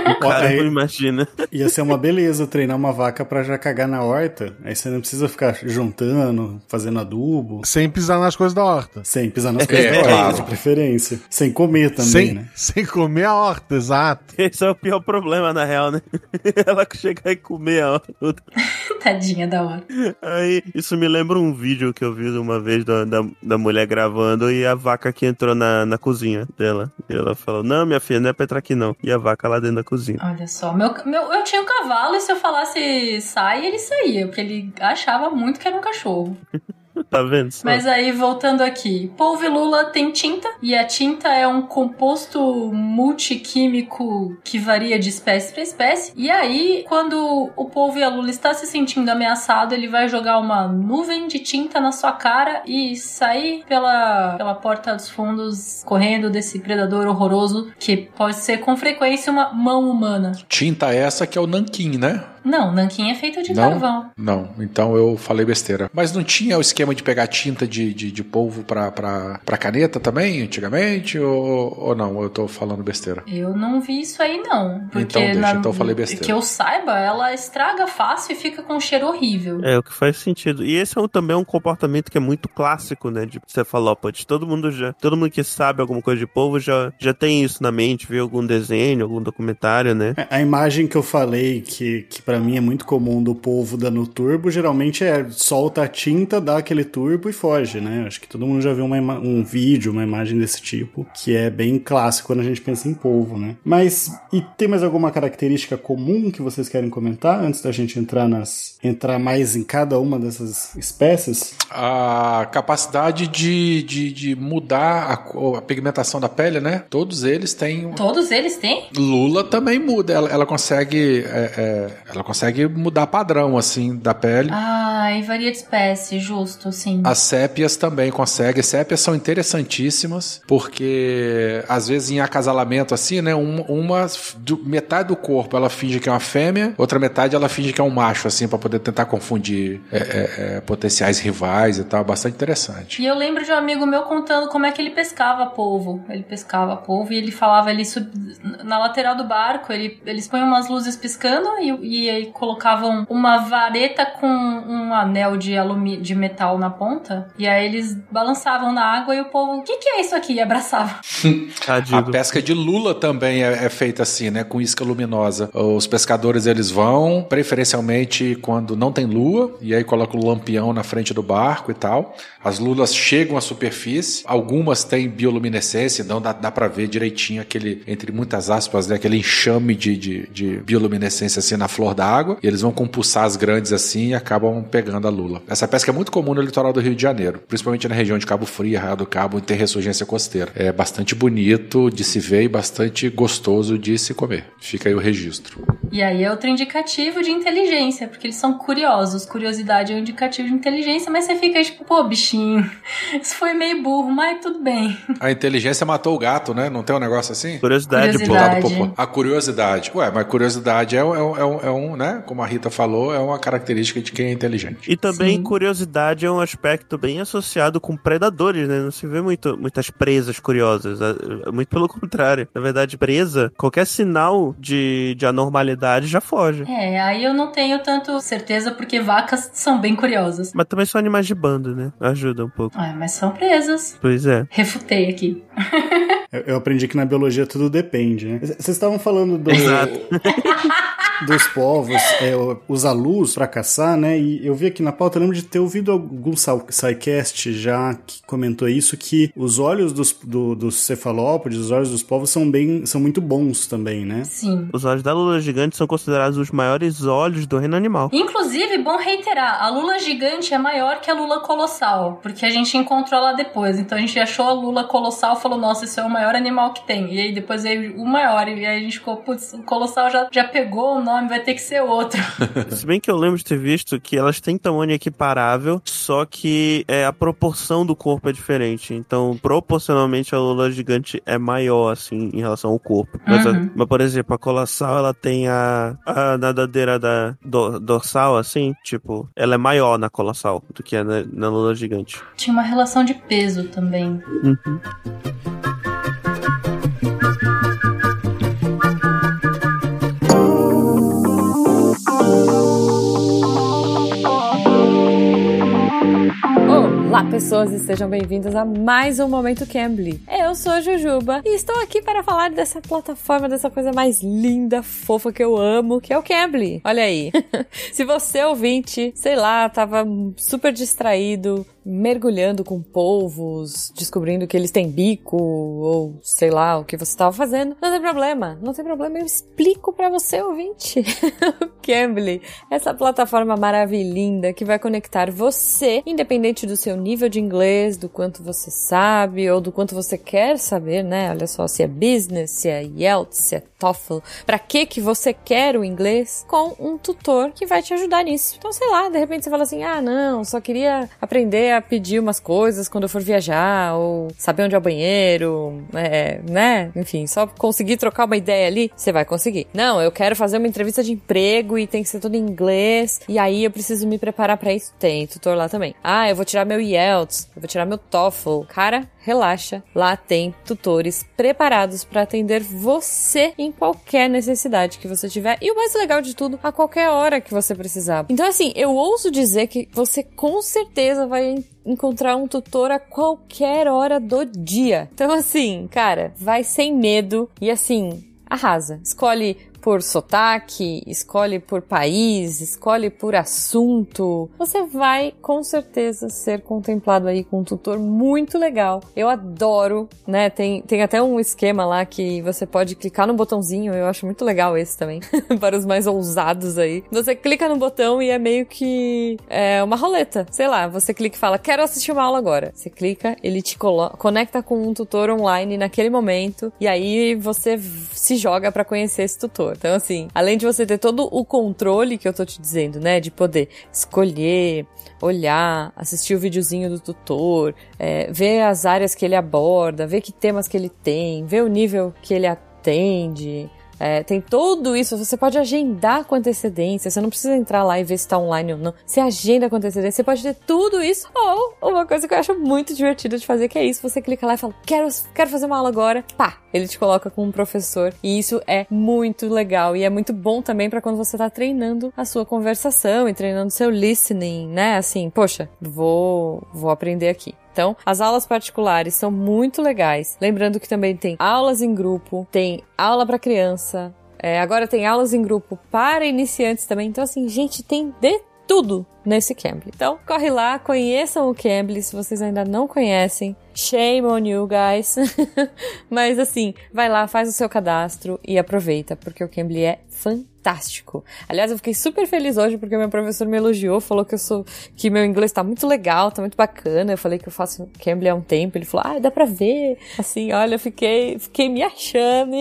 O cara não imagina. Ia ser uma beleza treinar uma vaca pra já cagar na horta. Aí você não precisa ficar juntando, fazendo adubo. Sem pisar nas coisas da horta. Sem pisar nas É, coisas da claro. horta, de preferência. Sem comer também, sem, né? sem comer a horta, exato. Esse é o pior problema, na real, né? Ela chegar e comer a outra. Tadinha da hora. Aí, isso me lembra um vídeo que eu vi uma vez da, da, da mulher gravando e a vaca que entrou na, na cozinha dela. E ela falou: Não, minha filha, não é pra entrar aqui não. E a vaca lá dentro da cozinha. Olha só, meu, meu, eu tinha um cavalo e se eu falasse sai, ele saía, porque ele achava muito que era um cachorro. Tá vendo? só? Mas aí, voltando aqui, polvo e lula tem tinta, e a tinta é um composto multiquímico que varia de espécie para espécie. E aí, quando o polvo e a lula está se sentindo ameaçado, ele vai jogar uma nuvem de tinta na sua cara e sair pela, pela porta dos fundos, correndo desse predador horroroso, que pode ser com frequência uma mão humana. Tinta essa que é o nanquim, né? Não, nanquim é feito de Não? carvão. Não, então eu falei besteira. Mas não tinha o esquema de pegar tinta de, de, de polvo pra, pra, pra caneta também, antigamente? Ou, ou não? Eu tô falando besteira. Eu não vi isso aí, não. Porque Então deixa, na- então eu falei besteira. Que eu saiba, ela estraga fácil e fica com um cheiro horrível. É, o que faz sentido. E esse é um- também um comportamento que é muito clássico, né? De cefalópode. Todo mundo já. Todo mundo que sabe alguma coisa de polvo já, já tem isso na mente, viu algum desenho, algum documentário, né? É, A imagem que eu falei, que, que para mim é muito comum do povo dando turbo, geralmente é solta a tinta, dá aquele turbo e foge, né? Acho que todo mundo já viu uma um vídeo, uma imagem desse tipo, que é bem clássico quando a gente pensa em polvo, né? Mas, e tem mais alguma característica comum que vocês querem comentar antes da gente entrar nas. entrar mais em cada uma dessas espécies? A capacidade de, de, de mudar a, a pigmentação da pele, né? Todos eles têm. Todos eles têm? Lula também muda, ela, ela consegue. é, é, ela consegue mudar padrão, assim, da pele. Ah, e varia de espécie, justo, sim. As sépias também conseguem. Sépias são interessantíssimas, porque às vezes em acasalamento assim, né? um- Uma, do- metade do corpo ela finge que é uma fêmea, outra metade ela finge que é um macho, assim, pra poder tentar confundir é, é, é, potenciais rivais e tal. Bastante interessante. E eu lembro de um amigo meu contando como é que ele pescava polvo. Ele pescava polvo e ele falava ali na lateral do barco, ele, eles põem umas luzes piscando e, e ia e colocavam uma vareta com um anel de alumínio, de metal na ponta. E aí eles balançavam na água e o povo, o que, que é isso aqui? E abraçava. Tadinho A pesca de lula também é, é feita assim, né? Com isca luminosa. Os pescadores eles vão, preferencialmente quando não tem lua, e aí coloca o lampião na frente do barco e tal. As lulas chegam à superfície, algumas têm bioluminescência, então dá, dá pra ver direitinho aquele, entre muitas aspas, né? Aquele enxame de, de, de bioluminescência assim na flor da água. E eles vão com pulsars grandes assim e acabam pegando a lula. Essa pesca é muito comum no litoral do Rio de Janeiro, principalmente na região de Cabo Frio, Arraial do Cabo, onde tem ressurgência costeira. É bastante bonito de se ver e bastante gostoso de se comer. Fica aí o registro. E aí é outro indicativo de inteligência, porque eles são curiosos. Curiosidade é um indicativo de inteligência, mas você fica aí, tipo, pô, bichinho, isso foi meio burro, mas tudo bem. A inteligência matou o gato, né? Não tem um negócio assim? Curiosidade, Curiosidade. pô. A curiosidade. Ué, mas curiosidade é, é um- é um, um, né? Como a Rita falou, é uma característica de quem é inteligente. E também Sim. curiosidade é um aspecto bem associado com predadores, né? Não se vê muito, muitas presas curiosas. é- é Muito pelo contrário. Na verdade, presa, qualquer sinal de, de anormalidade já foge. É, aí eu não tenho tanto certeza, porque vacas são bem curiosas. Mas também são animais de bando, né? Ajuda um pouco. Ah, mas são presas. Pois é. Refutei aqui. Eu, eu aprendi que na biologia tudo depende, né? Vocês estavam falando do, Exato. dos povos é, usar luz pra caçar, né? E eu vi aqui na pauta, eu lembro de ter ouvido algum SciCast já que comentou isso, que os olhos dos, do- dos cefalópodes, os olhos dos povos são bem, são muito bons também, né? Sim. Os olhos da lula gigante são considerados os maiores olhos do reino animal. Inclusive, bom reiterar, a lula gigante é maior que a lula colossal, porque a gente encontrou lá depois. Então a gente achou a lula colossal e falou, nossa, isso é o maior animal que tem. E aí depois veio o maior, e aí a gente ficou, putz, o colossal já, já pegou nome, vai ter que ser outro. Se bem que eu lembro de ter visto que elas têm tamanho equiparável, só que é, a proporção do corpo é diferente. Então, proporcionalmente, a lula gigante é maior, assim, em relação ao corpo. Mas, a- Uhum. mas, por exemplo, a colossal, ela tem a, a nadadeira da do- dorsal, assim, tipo, ela é maior na colossal do que a na, na lula gigante. Tinha uma relação de peso também. Uhum. Pessoas, e sejam bem-vindos a mais um Momento Cambly. Eu sou a Jujuba e estou aqui para falar dessa plataforma, dessa coisa mais linda, fofa que eu amo, que é o Cambly. Olha aí. Se você, ouvinte, sei lá, tava super distraído, mergulhando com polvos, descobrindo que eles têm bico, ou sei lá, o que você estava fazendo, não tem problema, não tem problema, eu explico para você, ouvinte. o Cambly, essa plataforma maravilhinda que vai conectar você, independente do seu nível de inglês, do quanto você sabe ou do quanto você quer saber, né? Olha só, se é business, se é Yelp, se é TOEFL, para que que você quer o inglês com um tutor que vai te ajudar nisso. Então, sei lá, de repente você fala assim: "Ah, não, só queria aprender a pedir umas coisas quando eu for viajar ou saber onde é o banheiro, é, né? Enfim, só conseguir trocar uma ideia ali, você vai conseguir. Não, eu quero fazer uma entrevista de emprego e tem que ser tudo em inglês, e aí eu preciso me preparar para isso. Tem tutor lá também. Ah, eu vou tirar meu IELTS, eu vou tirar meu TOEFL. Cara, relaxa, lá tem tutores preparados para atender você em qualquer necessidade que você tiver e o mais legal de tudo, a qualquer hora que você precisar. Então assim, eu ouso dizer que você com certeza vai encontrar um tutor a qualquer hora do dia. Então assim, cara, vai sem medo e assim, arrasa. Escolhe por sotaque, escolhe por país, escolhe por assunto. Você vai com certeza ser contemplado aí com um tutor muito legal. Eu adoro, né? Tem, tem até um esquema lá que você pode clicar no botãozinho, eu acho muito legal esse também, para os mais ousados aí. Você clica no botão e é meio que é uma roleta. Sei lá, você clica e fala, quero assistir uma aula agora. Você clica, ele te conecta com um tutor online naquele momento e aí você se joga para conhecer esse tutor. Então, assim, além de você ter todo o controle que eu tô te dizendo, né? De poder escolher, olhar, assistir o videozinho do tutor, é, ver as áreas que ele aborda, ver que temas que ele tem, ver o nível que ele atende. É, tem tudo isso. Você pode agendar com antecedência. Você não precisa entrar lá e ver se tá online ou não. Você agenda com antecedência. Você pode ter tudo isso. Ou uma coisa que eu acho muito divertida de fazer, que é isso. Você clica lá e fala, quero, quero fazer uma aula agora. Pá! Ele te coloca com um professor. E isso é muito legal. E é muito bom também para quando você tá treinando a sua conversação e treinando seu listening, né? Assim, poxa, vou, vou aprender aqui. Então, as aulas particulares são muito legais. Lembrando que também tem aulas em grupo, tem aula para criança, é, agora tem aulas em grupo para iniciantes também. Então, assim, gente, tem de tudo nesse Cambly. Então, corre lá, conheçam o Cambly se vocês ainda não conhecem. Shame on you guys. Mas assim, vai lá, faz o seu cadastro e aproveita, porque o Cambly é fantástico. Aliás, eu fiquei super feliz hoje porque meu professor me elogiou, falou que eu sou que meu inglês tá muito legal, tá muito bacana. Eu falei que eu faço Cambly há um tempo, ele falou: "Ah, dá para ver". Assim, olha, eu fiquei, fiquei me achando.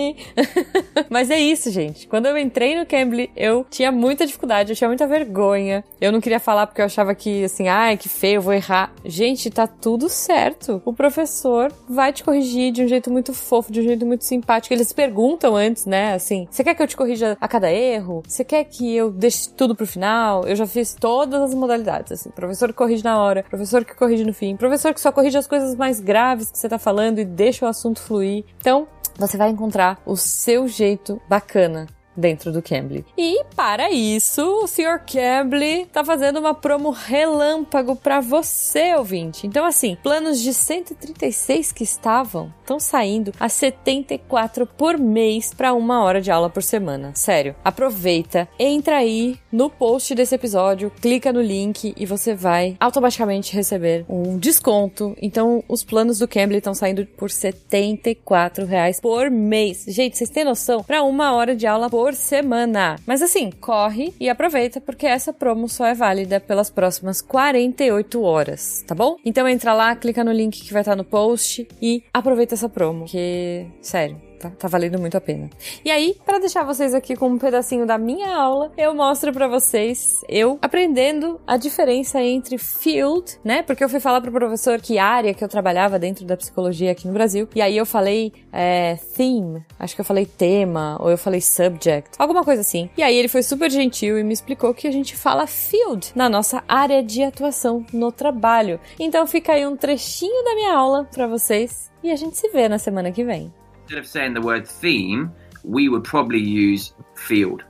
Mas é isso, gente. Quando eu entrei no Cambly, eu tinha muita dificuldade, eu tinha muita vergonha. Eu não queria falar porque eu achava que assim, ai, que feio, eu vou errar. Gente, tá tudo certo. O professor vai te corrigir de um jeito muito fofo, de um jeito muito simpático. Eles perguntam antes, né? Assim, você quer que eu te corrija a cada erro? Você quer que eu deixe tudo pro final? Eu já fiz todas as modalidades, assim. Professor que corrige na hora, professor que corrige no fim, professor que só corrige as coisas mais graves que você tá falando e deixa o assunto fluir. Então, você vai encontrar o seu jeito bacana dentro do Cambly. E para isso, o Sr. Cambly tá fazendo uma promo relâmpago para você, ouvinte. Então assim, planos de 136 que estavam estão saindo a 74 por mês para uma hora de aula por semana. Sério, aproveita, entra aí no post desse episódio, clica no link e você vai automaticamente receber um desconto. Então, os planos do Cambly estão saindo por 74 reais por mês. Gente, vocês têm noção? Para uma hora de aula por semana. Mas assim, corre e aproveita porque essa promo só é válida pelas próximas 48 horas, tá bom? Então entra lá, clica no link que vai estar no post e aproveita essa promo, que sério, Tá, tá, valendo muito a pena. E aí, para deixar vocês aqui com um pedacinho da minha aula, eu mostro para vocês eu aprendendo a diferença entre field, né? Porque eu fui falar pro professor que área que eu trabalhava dentro da psicologia aqui no Brasil. E aí eu falei é, theme, acho que eu falei tema, ou eu falei subject, alguma coisa assim. E aí ele foi super gentil e me explicou que a gente fala field na nossa área de atuação no trabalho. Então fica aí um trechinho da minha aula para vocês e a gente se vê na semana que vem. Instead of saying the word theme, we would probably use field.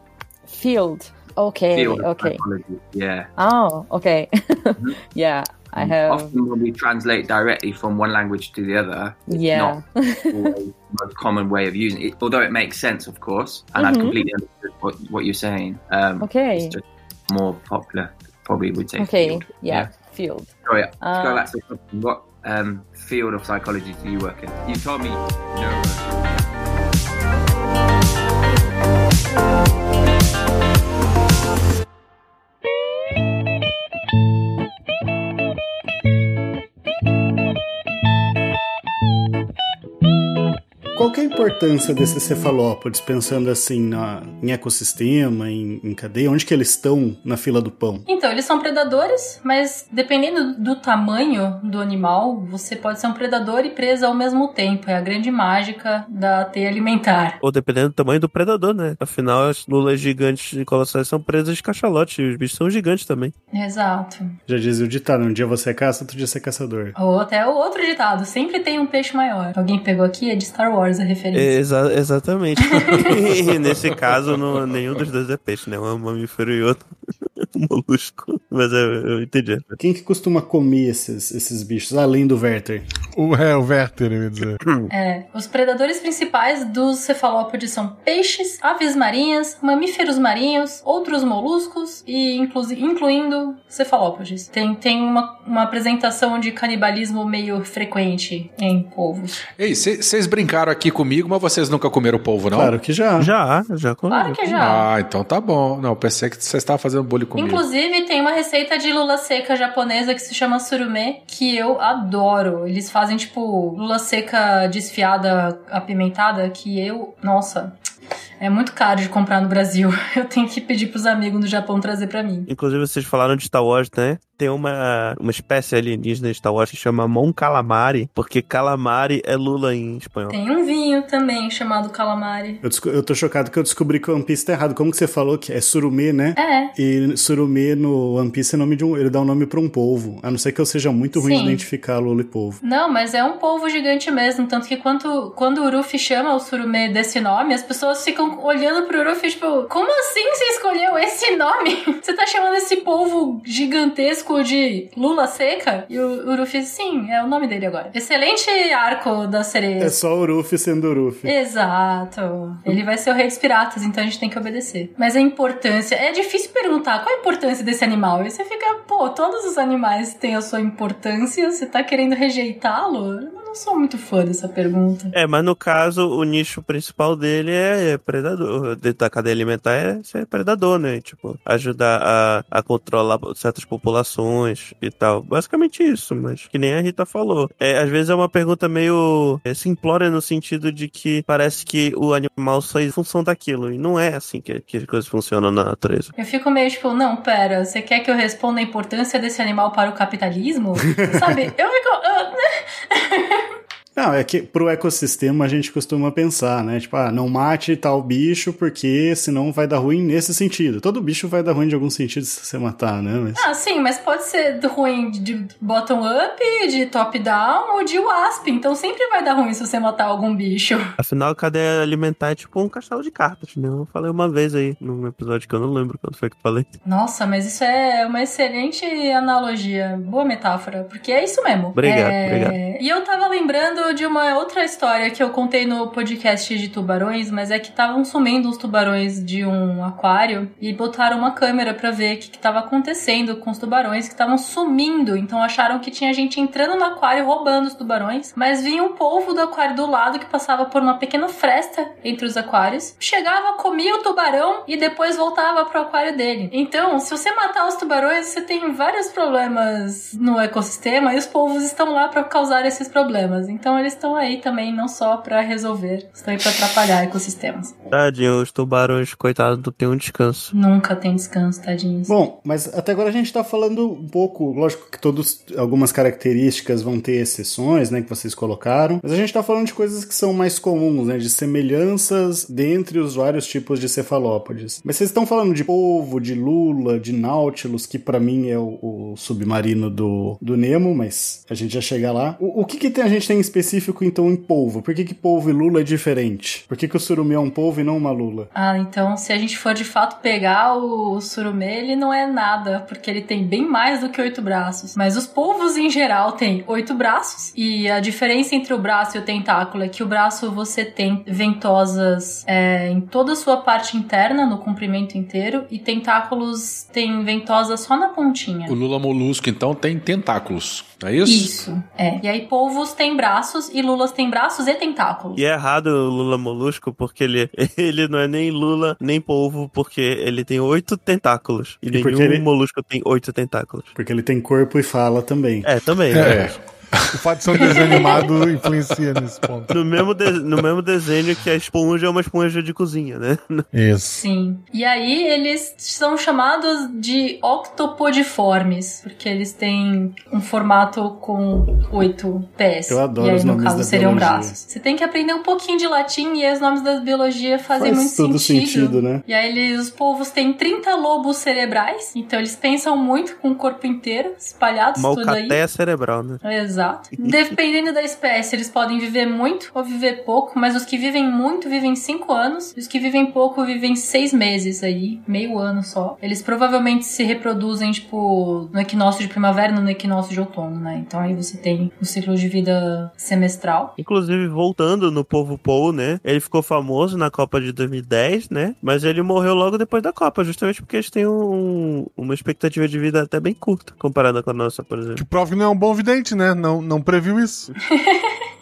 Field. Okay. Field okay. Yeah. Oh, okay. yeah, I have. Often when we translate directly from one language to the other, Yeah. not the most common way of using it. Although it makes sense, of course, and I've Mhm. completely understood what, what you're saying. Um, Okay. It's just more popular, probably would say Okay. field. Yeah. Field. Sorry, to Uh, go back to the what um, field of psychology do you work in? You told me neuro. Qual que é a importância desses cefalópodes, pensando assim na, em ecossistema, em, em cadeia? Onde que eles estão na fila do pão? Então, eles são predadores, mas dependendo do tamanho do animal, você pode ser um predador e presa ao mesmo tempo. É a grande mágica da teia alimentar. Ou dependendo do tamanho do predador, né? Afinal, as lulas gigantes de colossais são presas de cachalote. E os bichos são gigantes também. Exato. Já dizia o ditado, um dia você é caça, outro dia você é caçador. Ou até o outro ditado, sempre tem um peixe maior. Alguém pegou aqui, é de Star Wars a referência. Exa- exatamente. e nesse caso, não- nenhum dos dois é peixe, né? Um é um mamífero e outro um molusco. Mas eu, eu entendi. Quem que costuma comer esses, esses bichos, além do Werther? O, é, o Werther, eu ia dizer. É, os predadores principais dos cefalópodes são peixes, aves marinhas, mamíferos marinhos, outros moluscos e inclu incluindo cefalópodes. Tem, tem uma, uma apresentação de canibalismo meio frequente em povos. Ei, vocês brincaram aqui comigo, mas vocês nunca comeram polvo, não? Claro que já. Já, já comi. Claro que já. Ah, então tá bom. Não, pensei que vocês estavam fazendo bullying comigo. Inclusive, tem uma receita de lula seca japonesa que se chama surume, que eu adoro. Eles fazem, tipo, lula seca desfiada, apimentada, que eu... Nossa... é muito caro de comprar no Brasil. Eu tenho que pedir pros amigos do Japão trazer pra mim. Inclusive, vocês falaram de Star Wars, né? Tem uma, uma espécie alienígena de Star Wars que chama Mon Calamari, porque calamari é lula em espanhol. Tem um vinho também chamado calamari. Eu, eu tô chocado que eu descobri que o One Piece tá errado. Como que você falou que é surumê, né? É. E surumê no One Piece é nome de um. Ele dá um nome pra um polvo. A não ser que eu seja muito ruim de Sim. identificar lula e polvo. Não, mas é um polvo gigante mesmo. Tanto que quando, quando o Uruf chama o surumê desse nome, as pessoas ficam olhando pro Uruf, tipo, como assim você escolheu esse nome? Você tá chamando esse polvo gigantesco de lula seca? E o Uruf, sim, é o nome dele agora. Excelente arco da sereia. É só o Ruffy sendo o Ruffy. Exato. Ele vai ser o rei dos piratas, então a gente tem que obedecer. Mas a importância. É difícil perguntar qual a importância desse animal. E você fica, pô, todos os animais têm a sua importância, você tá querendo rejeitá-lo? Eu não sou muito fã dessa pergunta. É, mas no caso, o nicho principal dele é, é predador. De- Da cadeia alimentar é ser predador, né? Tipo, ajudar a, a controlar certas populações e tal. Basicamente isso, mas que nem a Rita falou. É, às vezes é uma pergunta meio é, simplória no sentido de que parece que o animal só é em função daquilo. E não é assim que, que as coisas funcionam na natureza. Eu fico meio tipo, não, pera, você quer que eu responda a importância desse animal para o capitalismo? Sabe? Eu fico. Não, é que pro ecossistema a gente costuma pensar, né? Tipo, ah, não mate tal bicho porque senão vai dar ruim nesse sentido. Todo bicho vai dar ruim de algum sentido se você matar, né? Mas... Ah, sim, mas pode ser ruim de bottom-up, de top-down ou de wasp. Então sempre vai dar ruim se você matar algum bicho. Afinal, a cadeia alimentar é tipo um castelo de cartas, né? Eu falei uma vez aí, num episódio que eu não lembro quando foi que eu falei. Nossa, mas isso é uma excelente analogia. Boa metáfora, porque é isso mesmo. Obrigado, É, obrigado. E eu tava lembrando de uma outra história que eu contei no podcast de tubarões, mas é que estavam sumindo os tubarões de um aquário e botaram uma câmera pra ver o que, que tava acontecendo com os tubarões que estavam sumindo. Então acharam que tinha gente entrando no aquário roubando os tubarões, mas vinha um polvo do aquário do lado que passava por uma pequena fresta entre os aquários, chegava, comia o tubarão e depois voltava pro aquário dele. Então, se você matar os tubarões, você tem vários problemas no ecossistema e os povos estão lá pra causar esses problemas. Então, eles estão aí também não só pra resolver, estão aí pra atrapalhar ecossistemas. Tadinho, os tubarões, coitados, não tem um descanso. Nunca tem descanso, tadinhos. Bom, mas até agora a gente tá falando um pouco, lógico que todos, algumas características vão ter exceções, né, que vocês colocaram, mas a gente tá falando de coisas que são mais comuns, né, de semelhanças dentre os vários tipos de cefalópodes. Mas vocês estão falando de polvo, de lula, de nautilus, que pra mim é o, o submarino do, do Nemo, mas a gente já chega lá. O, o que que tem, a gente tem em específico, então, em polvo? Por que que polvo e lula é diferente? Por que que o surumi é um polvo e não uma lula? Ah, então se a gente for de fato pegar o surumê, ele não é nada, porque ele tem bem mais do que oito braços. Mas os polvos em geral têm oito braços, e a diferença entre o braço e o tentáculo é que o braço você tem ventosas é, em toda a sua parte interna, no comprimento inteiro, e tentáculos tem ventosas só na pontinha. O Lula molusco, então, tem tentáculos. É isso? Isso, é. E aí polvos têm braços e lulas têm braços e tentáculos. E é errado o Lula molusco, porque ele, ele não é nem Lula, nem polvo, porque ele tem oito tentáculos. E, E nenhum ele- molusco tem oito tentáculos. Porque ele tem corpo e fala também. É, também. É. né? O fato de ser um desenho animado influencia nesse ponto. No mesmo, de- no mesmo desenho que a esponja é uma esponja de cozinha, né? Isso. Sim. E aí eles são chamados de octopodiformes, porque eles têm um formato com oito pés. Eu adoro e aí, os no nomes caso, da seriam biologia. braços. Você tem que aprender um pouquinho de latim e aí os nomes da biologia fazem Faz muito todo sentido. sentido, né? E aí eles, os povos têm 30 lobos cerebrais, então eles pensam muito com o corpo inteiro, espalhados Uma tudo aí. cerebral, né? Exato. Dependendo da espécie, eles podem viver muito ou viver pouco, mas os que vivem muito vivem 5 anos, e os que vivem pouco vivem 6 meses aí, meio ano só. Eles provavelmente se reproduzem, tipo, no equinócio de primavera e no equinócio de outono, né? Então aí você tem o ciclo de vida semestral. Inclusive, voltando no povo Paul, né? Ele ficou famoso na Copa de 2010, né? Mas ele morreu logo depois da Copa, justamente porque eles têm um- uma expectativa de vida até bem curta, comparada com a nossa, por exemplo. Que prova que não é um bom vidente, né? Não, não previu isso.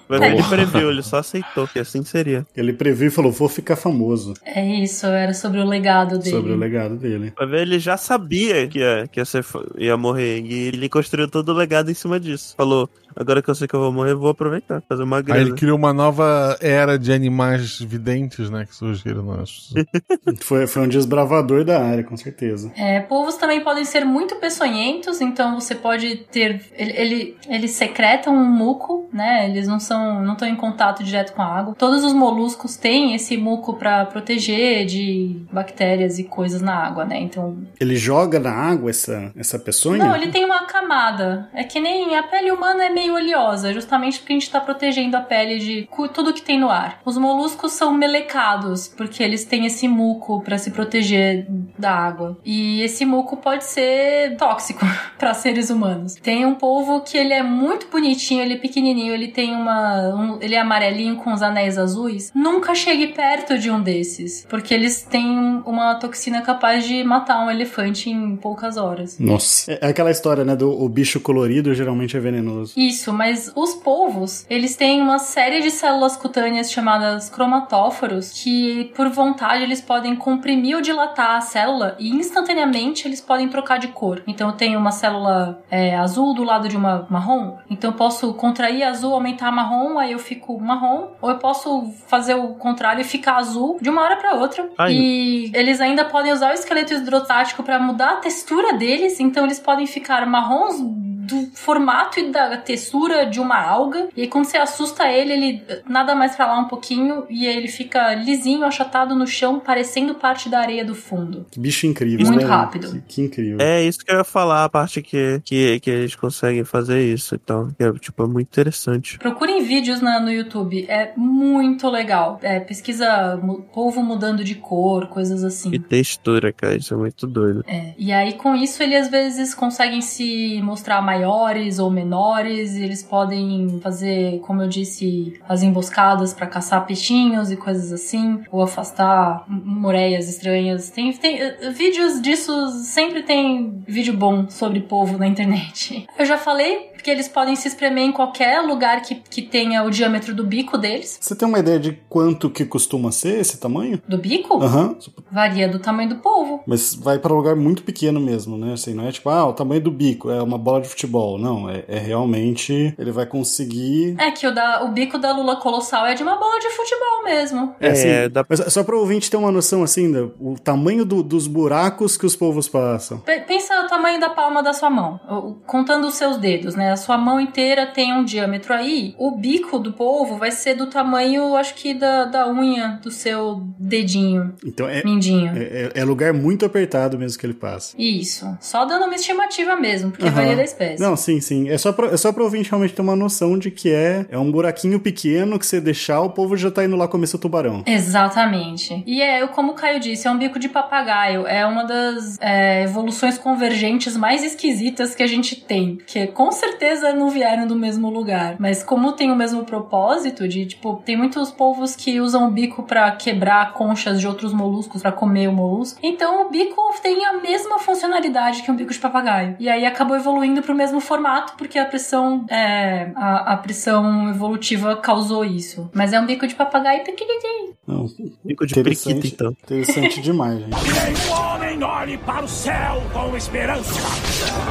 Mas ele previu, ele só aceitou que assim seria. Ele previu e falou: vou ficar famoso É isso, era sobre o legado dele. sobre o legado dele. Ele já sabia que ia, que ia, ser, ia morrer. E ele construiu todo o legado em cima disso. Falou: Agora que eu sei que eu vou morrer, eu vou aproveitar, fazer uma Aí grana. ele criou uma nova era de animais videntes, né? Que surgiram. Nós. Foi, foi um desbravador da área, com certeza. É, polvos também podem ser muito peçonhentos, então você pode ter. Ele, ele- eles secretam um muco, né? Eles não são. não estão em contato direto com a água. Todos os moluscos têm esse muco pra proteger de bactérias e coisas na água, né? Então. Ele joga na água essa, essa peçonha? Não, ele tem uma camada. É que nem a pele humana é meio oleosa, justamente porque a gente tá protegendo a pele de tudo que tem no ar. Os moluscos são melecados, porque eles têm esse muco pra se proteger da água. E esse muco pode ser tóxico pra seres humanos. Tem um polvo que ele é muito bonitinho, ele é pequenininho, ele tem uma um- ele é amarelinho com os anéis azuis. Nunca chegue perto de um desses, porque eles têm uma toxina capaz de matar um elefante em poucas horas. Nossa. É aquela história, né? Do o bicho colorido geralmente é venenoso. Isso, mas os polvos, eles têm uma série de células cutâneas chamadas cromatóforos que, por vontade, eles podem comprimir ou dilatar a célula e instantaneamente eles podem trocar de cor. Então eu tenho uma célula é, azul do lado de uma marrom, então eu posso contrair azul, aumentar marrom, aí eu fico marrom, ou eu posso fazer o contrário e ficar azul de uma hora para outra. Ai. E eles ainda podem usar o esqueleto hidrotático para mudar a textura deles, então eles podem ficar marrons do formato e da textura de uma alga. E aí, quando você assusta ele, ele nada mais pra lá um pouquinho e aí ele fica lisinho, achatado no chão, parecendo parte da areia do fundo. Que bicho incrível, Muito né? rápido. Que, que incrível. É isso que eu ia falar, a parte que, que, que eles conseguem fazer isso e tal. Que é, tipo, é muito interessante. Procurem vídeos na- no YouTube, é muito legal. É, pesquisa polvo mudando de cor, coisas assim. E textura, cara, isso é muito doido. É, e aí com isso ele às vezes conseguem se mostrar maiores ou menores, eles podem fazer, como eu disse, as emboscadas pra caçar peixinhos e coisas assim, ou afastar moreias estranhas. Tem, tem eh, vídeos disso, sempre tem vídeo bom sobre polvo na internet. Eu já falei que eles podem se espremer em qualquer lugar que, que tenha o diâmetro do bico deles. Você tem uma ideia de quanto que costuma ser esse tamanho? Do bico? Aham. Varia do tamanho do polvo. Mas vai para um lugar muito pequeno mesmo, né? Assim, não é tipo, ah, o tamanho do bico, é uma bola de futebol. Não, é, é realmente. Ele vai conseguir. É que o, da, o bico da lula colossal é de uma bola de futebol mesmo. É, assim, É, dá- mas só para o ouvinte ter uma noção assim, do, o tamanho do- dos buracos que os povos passam. Pe- Pensa tamanho da palma da sua mão, contando os seus dedos, né? A sua mão inteira tem um diâmetro aí. O bico do polvo vai ser do tamanho, acho que da, da unha do seu dedinho, Então é, mindinho. é, é lugar muito apertado mesmo que ele passa. Isso. Só dando uma estimativa mesmo, porque Aham. varia da espécie. Não, sim, sim. É só pra, é só pra ouvinte realmente ter uma noção de que é, é um buraquinho pequeno que você deixar, o povo já tá indo lá comer seu tubarão. Exatamente. E é, como o Caio disse, é um bico de papagaio. É uma das é, evoluções convergentes mais esquisitas que a gente tem. Que com certeza não vieram do mesmo lugar. Mas como tem o mesmo propósito de, tipo, tem muitos povos que usam o bico pra quebrar conchas de outros moluscos, pra comer o molusco. Então o bico tem a mesma funcionalidade que um bico de papagaio. E aí acabou evoluindo pro mesmo formato, porque a pressão, é, a, a pressão evolutiva causou isso. Mas é um bico de papagaio pequenininho. Não, Bico de periquita, então. interessante demais, gente. Olhe para o céu com esperança.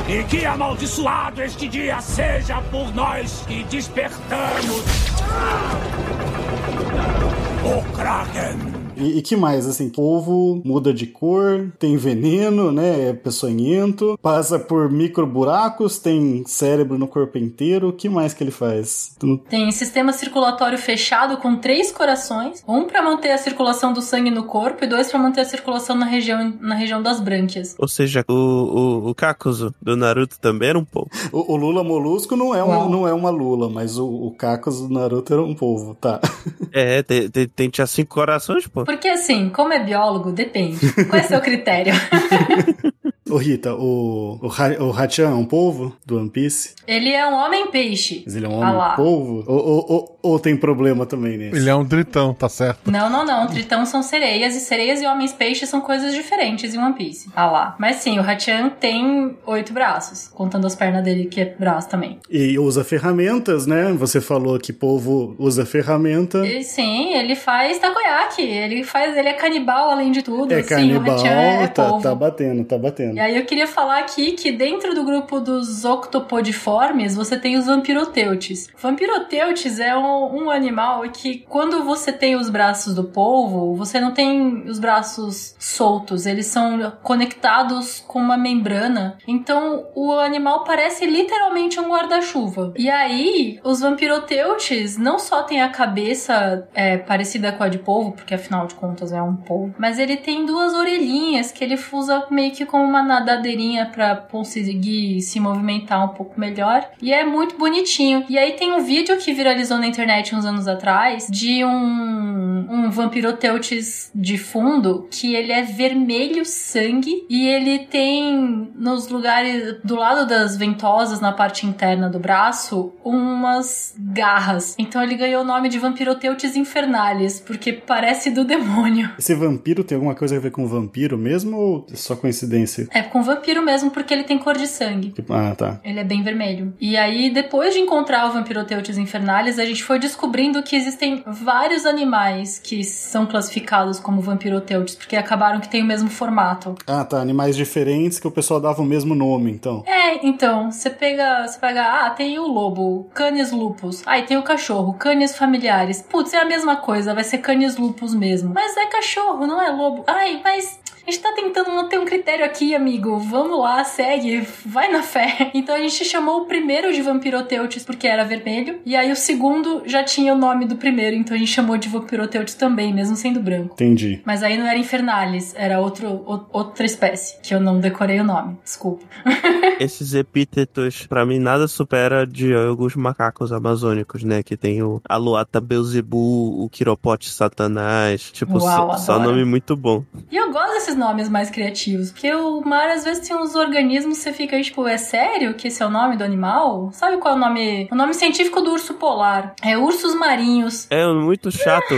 E que amaldiçoado este dia seja por nós que despertamos. O Kraken. E, e que mais, assim, polvo muda de cor, tem veneno, né, é peçonhento, passa por micro buracos, tem cérebro no corpo inteiro, o que mais que ele faz? Tem sistema circulatório fechado com três corações, um pra manter a circulação do sangue no corpo e dois pra manter a circulação na região, na região das brânquias. Ou seja, o, o, o Kakuzu do Naruto também era um pouco. O, o Lula Molusco não é, uma, não é uma Lula, mas o, o Cacos do Naruto era um polvo, tá. É, tem, tem, tem tinha cinco corações, pô. Porque assim, como é biólogo, depende. Qual é seu critério? Ô Rita, o, o, Ha- o Hachan é um polvo do One Piece? Ele é um homem-peixe. Mas ele é um Ah homem lá. polvo? Ou, ou, ou, ou tem problema também nesse? Ele é um tritão, tá certo? Não, não, não. Tritão são sereias e sereias e homens-peixes são coisas diferentes em One Piece. Ah lá. Mas sim, o Hachan tem oito braços, contando as pernas dele, que é braço também. E usa ferramentas, né? Você falou que polvo usa ferramenta. E, sim, ele faz takoyaki. Ele faz, ele é canibal além de tudo. É sim, canibal, é tá, tá batendo, tá batendo. E aí eu queria falar aqui que dentro do grupo dos octopodiformes, você tem os vampiroteutes. Vampiroteutes é um, um animal que quando você tem os braços do polvo, você não tem os braços soltos, eles são conectados com uma membrana. Então o animal parece literalmente um guarda-chuva. E aí, os vampiroteutes não só tem a cabeça é, parecida com a de polvo, porque afinal de contas é um polvo, mas ele tem duas orelhinhas que ele usa meio que como uma nadadeirinha para conseguir se movimentar um pouco melhor. E é muito bonitinho. E aí tem um vídeo que viralizou na internet uns anos atrás de um, um de fundo que ele é vermelho sangue e ele tem nos lugares do lado das ventosas na parte interna do braço umas garras. Então ele ganhou o nome de Vampiroteutes Infernalis, porque parece do demônio. Esse vampiro tem alguma coisa a ver com vampiro mesmo ou é só coincidência? É com vampiro mesmo, porque ele tem cor de sangue. Tipo, ah, tá. Ele é bem vermelho. E aí, depois de encontrar o Vampiroteutes Infernalis, a gente foi descobrindo que existem vários animais que são classificados como Vampiroteutes, porque acabaram que têm o mesmo formato. Ah, tá. Animais diferentes que o pessoal dava o mesmo nome, então. É, então, você pega, você pega, ah, tem o lobo, Canis lupus. Aí tem o cachorro, Canis familiares. Putz, é a mesma coisa, vai ser Canis lupus mesmo. Mas é cachorro, não é lobo. Ai, mas a gente tá tentando manter um critério aqui, amigo. Vamos lá, segue, vai na fé. Então a gente chamou o primeiro de Vampiroteutes porque era vermelho, e aí o segundo já tinha o nome do primeiro, então a gente chamou de Vampiroteutes também, mesmo sendo branco. Entendi. Mas aí não era Infernalis, era outro, o- outra espécie, que eu não decorei o nome, desculpa. Esses epítetos, pra mim, nada supera de alguns macacos amazônicos, né? Que tem o Aluata Belzebu, o Quiropote Satanás. Tipo, Uau, só, só nome muito bom. E eu gosto desses nomes mais criativos, porque o mar às vezes tem uns organismos que você fica tipo, é sério que esse é o nome do animal? Sabe qual é o nome? O nome científico do urso polar é ursos marinhos. É muito chato,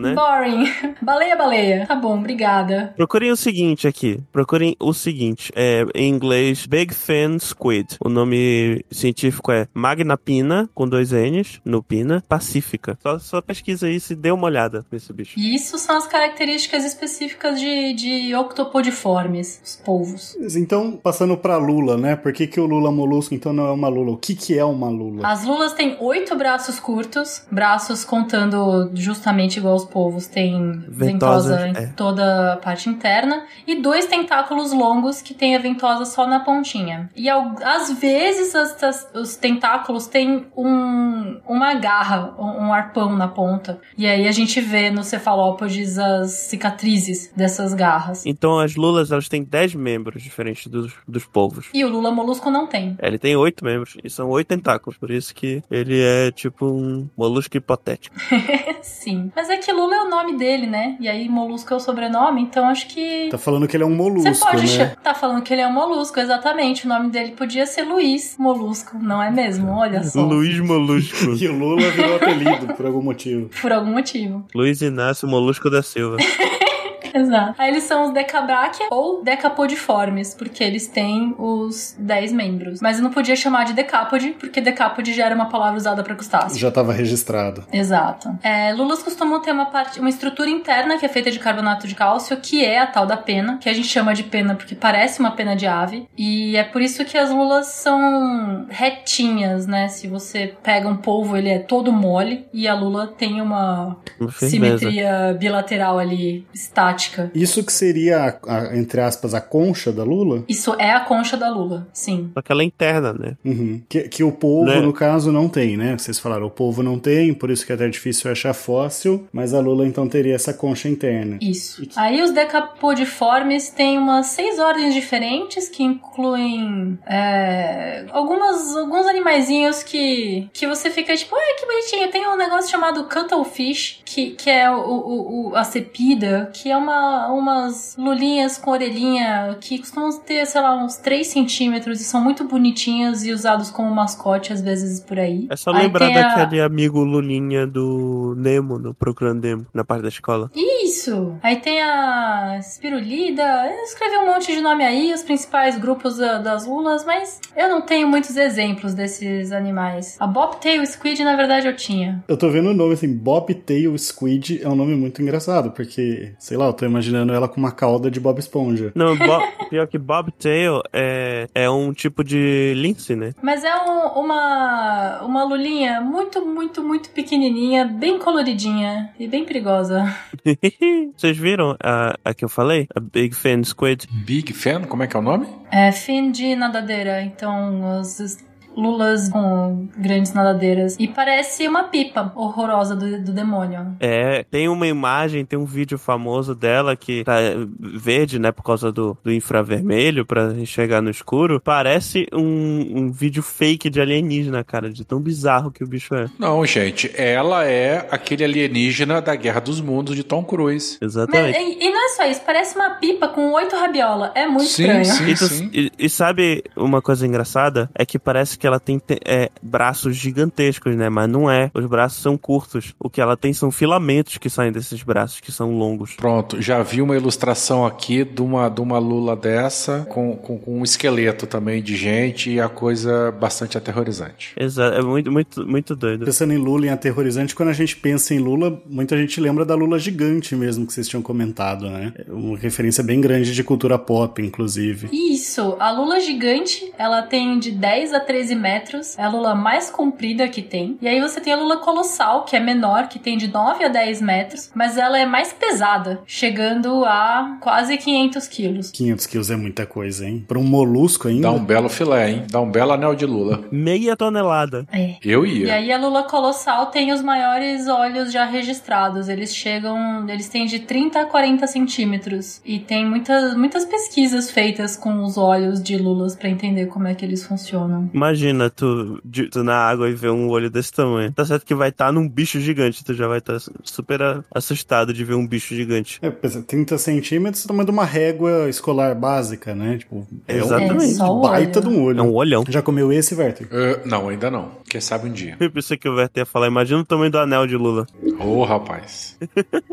né? Boring. Baleia, baleia. Tá bom, obrigada. Procurem o seguinte aqui. Procurem o seguinte. É, em inglês, Big Fin Squid. O nome científico é Magnapina, com dois N's, no Pina, Pacífica. Só, só pesquisa isso e dê uma olhada nesse bicho. E isso são as características específicas de, de octopodiformes, os polvos. Então, passando pra lula, né? Por que, que o lula molusco então não é uma lula? O que, que é uma lula? As lulas têm oito braços curtos, braços contando justamente igual os polvos, tem Ventosa, ventosa em é. toda a parte interna, e dois tentáculos longos que tem a ventosa só na pontinha. E ao- às vezes as- as- os tentáculos têm um, uma garra, um, um arpão na ponta. E aí a gente vê nos cefalópodes as cicatrizes dessas garras. Então as lulas, elas têm 10 membros diferentes dos, dos polvos. E o lula molusco não tem. É, Ele tem oito membros e são oito tentáculos, por isso que ele é tipo um molusco hipotético. Sim. Mas é que Lula é o nome dele, né? E aí molusco é o sobrenome, então acho que. Tá falando que ele é um Você molusco, pode né? tá falando que ele é um molusco, exatamente. O nome dele podia ser Luiz Molusco, não é mesmo? Olha só. Luiz Molusco. E o Lula virou apelido por algum motivo. Por algum motivo. Luiz Inácio Molusco da Silva. Exato. Aí eles são os Decabrachia ou Decapodiformes, porque eles têm os 10 membros. Mas eu não podia chamar de Decapode, porque Decapode já era uma palavra usada para crustáceo. Já tava registrado. Exato. É, lulas costumam ter uma parte, uma estrutura interna que é feita de carbonato de cálcio, que é a tal da pena, que a gente chama de pena porque parece uma pena de ave. E é por isso que as lulas são retinhas, né? Se você pega um polvo, ele é todo mole e a lula tem uma Uma firmeza. simetria bilateral ali estática. Isso que seria, a- a- entre aspas, a concha da lula? Isso é a concha da lula, sim. Só que ela é interna, né? Uhum. Que, que o polvo, Né? no caso, não tem, né? Vocês falaram, o polvo não tem, por isso que é até difícil achar fóssil, mas a lula então teria essa concha interna. Isso. Aí os decapodiformes têm umas seis ordens diferentes que incluem é, algumas, alguns animaizinhos que, que você fica tipo, ai que bonitinho. Tem um negócio chamado cuttlefish, que, que é o, o, o- a cepida, que é uma, umas lulinhas com orelhinha que costumam ter, sei lá, uns 3 centímetros e são muito bonitinhas e usados como mascote às vezes por aí. É só Aí lembrar tem a- daquele amigo Lulinha do Nemo, no Procurando Nemo, na parte da escola. Isso! Aí tem a Spirulida, eu escrevi um monte de nome aí, os principais grupos da- das lulas, mas eu não tenho muitos exemplos desses animais. A Bobtail Squid, na verdade, eu tinha. Eu tô vendo o nome assim, Bobtail Squid é um nome muito engraçado, porque, sei lá, eu tô imaginando ela com uma cauda de Bob Esponja. Não, Bo- pior que Bobtail é, é um tipo de lince, né? Mas é um- uma, uma lulinha muito, muito, muito pequenininha, bem coloridinha e bem perigosa. Vocês viram a, a que eu falei? A Big Fan Squid? Big Fan, como é que é o nome? É fim de nadadeira, então os lulas com grandes nadadeiras. E parece uma pipa horrorosa do, do demônio. É, tem uma imagem, tem um vídeo famoso dela que tá verde, né, por causa do, do infravermelho pra enxergar no escuro. Parece um, um vídeo fake de alienígena, cara, de tão bizarro que o bicho é. Não, gente, ela é aquele alienígena da Guerra dos Mundos de Tom Cruise. Mas, Exatamente. e, e não é só isso, parece uma pipa com oito rabiola. É muito Sim, estranho. sim. E, tu- e- e sabe uma coisa engraçada? É que parece que ela tem te- é, braços gigantescos, né? Mas não é. Os braços são curtos. O que ela tem são filamentos que saem desses braços, que são longos. Pronto, já vi uma ilustração aqui de uma, de uma lula dessa com, com, com um esqueleto também de gente e a coisa bastante aterrorizante. Exato. É muito, muito, muito doido. Pensando em Lula, em aterrorizante, quando a gente pensa em Lula, muita gente lembra da Lula gigante mesmo, que vocês tinham comentado, né? É uma referência bem grande de cultura pop, inclusive. Isso, a lula gigante, ela tem de 10 a 13 metros, é a lula mais comprida que tem. E aí você tem a lula colossal, que é menor, que tem de 9 a 10 metros, mas ela é mais pesada, chegando a quase 500 quilos. 500 quilos é muita coisa, hein? Pra um molusco ainda. Dá um belo filé, hein? Dá um belo anel de lula. Meia tonelada. É. Eu E ia. aí a lula colossal tem os maiores olhos já registrados. Eles chegam, eles têm de 30 a 40 centímetros. E tem muitas, muitas pesquisas feitas com os olhos de lulas pra entender como é que eles funcionam. Imagina tu, de- tu na água e ver um olho desse tamanho. Tá certo que vai estar num bicho gigante. Tu já vai estar super a- assustado de ver um bicho gigante. É, pensa, 30 centímetros, tamanho de uma régua escolar básica, né? Tipo, é Exatamente. É um o baita olho. de um olho. É um olhão. Já comeu esse, Werther? Ah, não, ainda não. Quem sabe um dia. Eu pensei que o Werther ia falar, imagina o tamanho do anel de Lula. Ô, rapaz.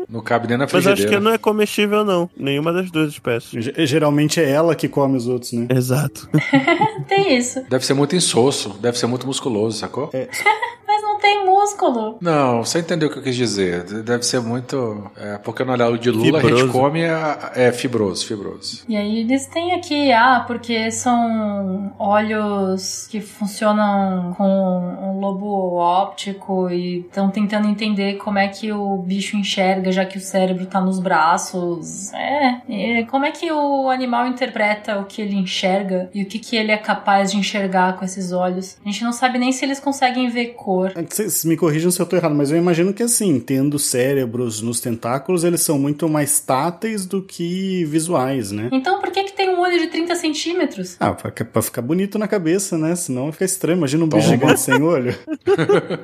Não cabe nem na Mas acho frigideira. que não é comestível, não. Nenhuma das duas espécies. Ge- Geralmente é ela que come os outros, né? Exato. Tem isso. Deve ser muito insosso, deve ser muito musculoso, sacou? Mas não tem músculo. Não, você entendeu o que eu quis dizer. Deve ser muito. É, porque no anel de lula a gente Fibroso. come é, é fibroso, fibroso. E aí eles têm aqui, ah, porque são olhos que funcionam com um lobo óptico e estão tentando entender como é que o bicho enxerga, já que o cérebro tá nos braços. É, e como é que o animal interpreta o que ele enxerga e o que, que ele é capaz de enxergar com esses olhos. A gente não sabe nem se eles conseguem ver cor. Vocês me corrijam se eu tô errado, mas eu imagino que assim, tendo cérebros nos tentáculos, eles são muito mais táteis do que visuais, né? Então por que, que um olho de 30 centímetros? Ah, pra, pra ficar bonito na cabeça, né? Senão fica estranho. Imagina um bicho Toma. gigante sem olho.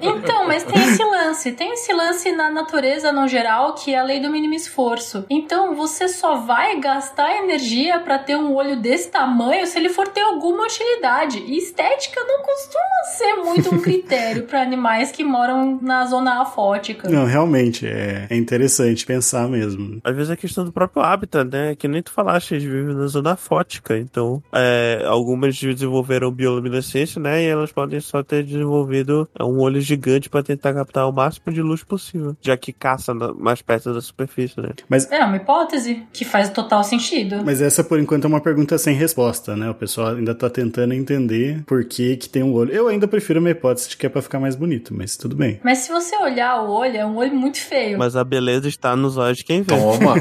Então, mas tem esse lance. Tem esse lance na natureza no geral que é a lei do mínimo esforço. Então, você só vai gastar energia pra ter um olho desse tamanho se ele for ter alguma utilidade. E estética não costuma ser muito um critério pra animais que moram na zona afótica. Não, realmente, é, é interessante pensar mesmo. Às vezes é questão do próprio hábitat, né? Que nem tu falaste, eles vivem na zona fótica. Então, é, algumas desenvolveram bioluminescência, né? E elas podem só ter desenvolvido um olho gigante pra tentar captar o máximo de luz possível. Já que caça na- mais perto da superfície, né? Mas, É uma hipótese que faz total sentido. mas essa, por enquanto, é uma pergunta sem resposta, né? O pessoal ainda tá tentando entender por que que tem um olho. Eu ainda prefiro uma hipótese de que é pra ficar mais bonito, mas tudo bem. Mas se você olhar o olho, é um olho muito feio. Mas a beleza está nos olhos de quem vê. Toma!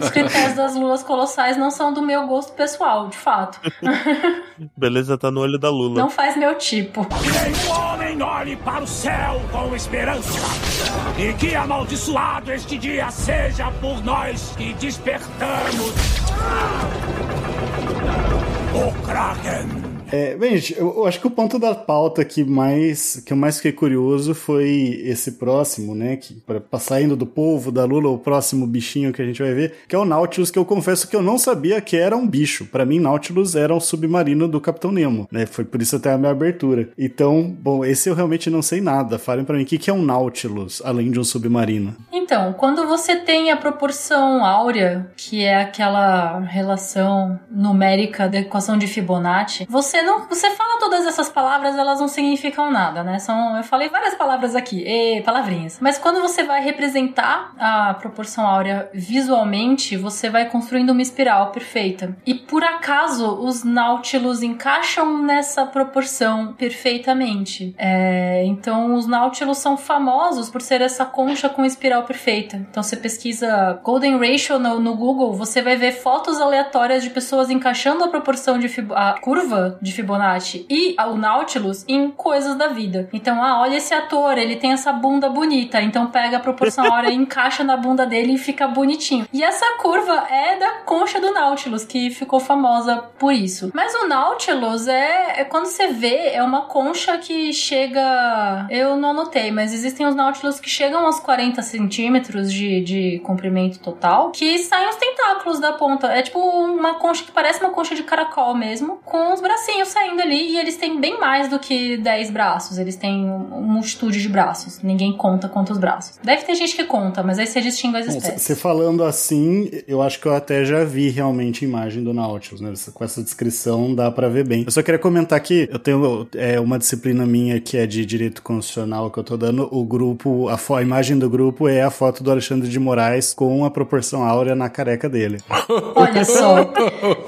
Os critérios das lulas colossais não são do meu gosto pessoal, de fato. Beleza tá no olho da Lula. Não faz meu tipo. Que nenhum homem olhe para o céu com esperança. E que amaldiçoado este dia seja por nós que despertamos. O Kraken. É, bem, gente, eu, eu acho que o ponto da pauta que mais que eu mais fiquei curioso foi esse próximo, né? Que pra, saindo do povo da Lula, o próximo bichinho que a gente vai ver, que é o Nautilus, que eu confesso que eu não sabia que era um bicho. Pra mim, Nautilus era um submarino do Capitão Nemo, né? Foi por isso até a minha abertura. Então, bom, esse eu realmente não sei nada. Falem pra mim o que, que é um Nautilus, além de um submarino. Então, quando você tem a proporção áurea, que é aquela relação numérica da equação de Fibonacci, você você não, você fala todas essas palavras, elas não significam nada, né? São, eu falei várias palavras aqui, e palavrinhas. Mas quando você vai representar a proporção áurea visualmente, você vai construindo uma espiral perfeita. E por acaso os Nautilus encaixam nessa proporção perfeitamente. É, então os Nautilus são famosos por ser essa concha com espiral perfeita. Então você pesquisa Golden Ratio no, no Google, você vai ver fotos aleatórias de pessoas encaixando a proporção de a curva de Fibonacci e o Nautilus em coisas da vida. Então, ah, olha esse ator, ele tem essa bunda bonita, então pega a proporção áurea e encaixa na bunda dele e fica bonitinho. E essa curva é da concha do Nautilus, que ficou famosa por isso. Mas o Nautilus é, é quando você vê, é uma concha que chega. Eu não anotei, mas existem os Nautilus que chegam aos 40 centímetros de, de comprimento total, que saem os tentáculos da ponta. É tipo uma concha que parece uma concha de caracol mesmo, com os bracinhos saindo ali, e eles têm bem mais do que 10 braços. Eles têm uma multitude de braços. Ninguém conta quantos braços. Deve ter gente que conta, mas aí você distingue as espécies. Você falando assim, eu acho que eu até já vi realmente a imagem do Nautilus, né? Com essa descrição dá pra ver bem. Eu só queria comentar que eu tenho é, uma disciplina minha que é de direito constitucional que eu tô dando. O grupo, a, a imagem do grupo é a foto do Alexandre de Moraes com a proporção áurea na careca dele. Olha só.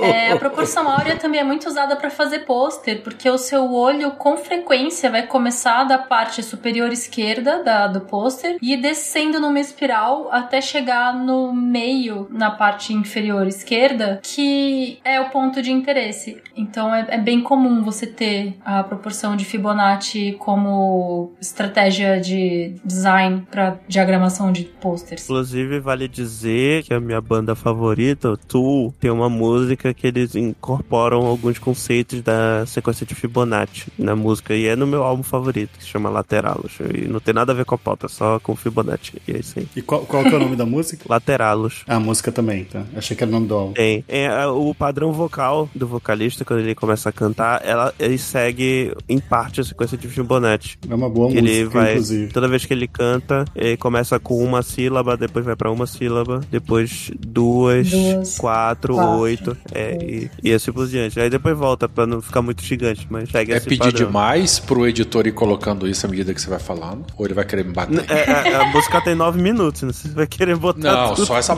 É, a proporção áurea também é muito usada para fazer pôster, porque o seu olho com frequência vai começar da parte superior esquerda da, do pôster e descendo numa espiral até chegar no meio, na parte inferior esquerda, que é o ponto de interesse. Então é, é bem comum você ter a proporção de Fibonacci como estratégia de design para diagramação de posters. Inclusive, vale dizer que a minha banda favorita, Tool, tem uma música que eles incorporam alguns conceitos da sequência de Fibonacci na música. E é no meu álbum favorito, que se chama Lateralus. E não tem nada a ver com a pauta, só com Fibonacci. E é isso aí. E qual, qual que é o nome da música? Lateralus. Ah, a música também, tá? Achei que era o nome do álbum. Tem. É, é, o padrão vocal do vocalista, quando ele começa a cantar, ela, ele segue em parte a sequência de Fibonacci. É uma boa Que ele música, vai, inclusive. toda vez que ele canta, ele começa com uma sílaba, depois vai pra uma sílaba, depois duas, Duas, quatro, quatro, oito, é, e, e assim por diante. Aí depois volta pra não ficar muito gigante, mas segue É esse pedir padrão. demais pro editor ir colocando isso à medida que você vai falando? Ou ele vai querer me bater? É, é, a música tem nove minutos, né? Você vai querer botar Não, tudo. só essa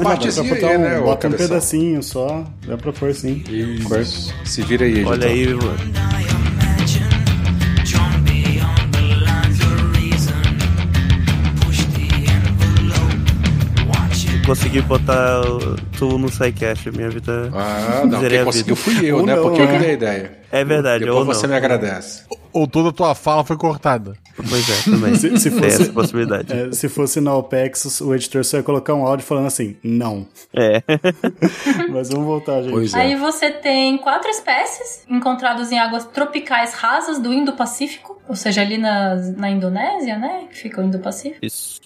botar aí, um, né? bota um cabeção? pedacinho só, dá pra pôr sim. Isso. Se vira aí, editor. Olha aí, mano. Consegui botar o- tu no SciCast, minha vida. Ah, não, quem a conseguiu vida. fui eu, Ou né? não, Porque eu que né? dei a ideia. É verdade, Depois ou não. você me agradece. Ou toda a tua fala foi cortada. Pois é, também. Se- se Tem fosse- essa possibilidade. É, se fosse na OPEX, o editor só ia colocar um áudio falando assim, não. É. Mas vamos voltar, gente. Pois é. Aí você tem quatro espécies encontradas em águas tropicais rasas do Indo-Pacífico, ou seja, ali na, na Indonésia, né? Que fica o Indo-Pacífico. Isso.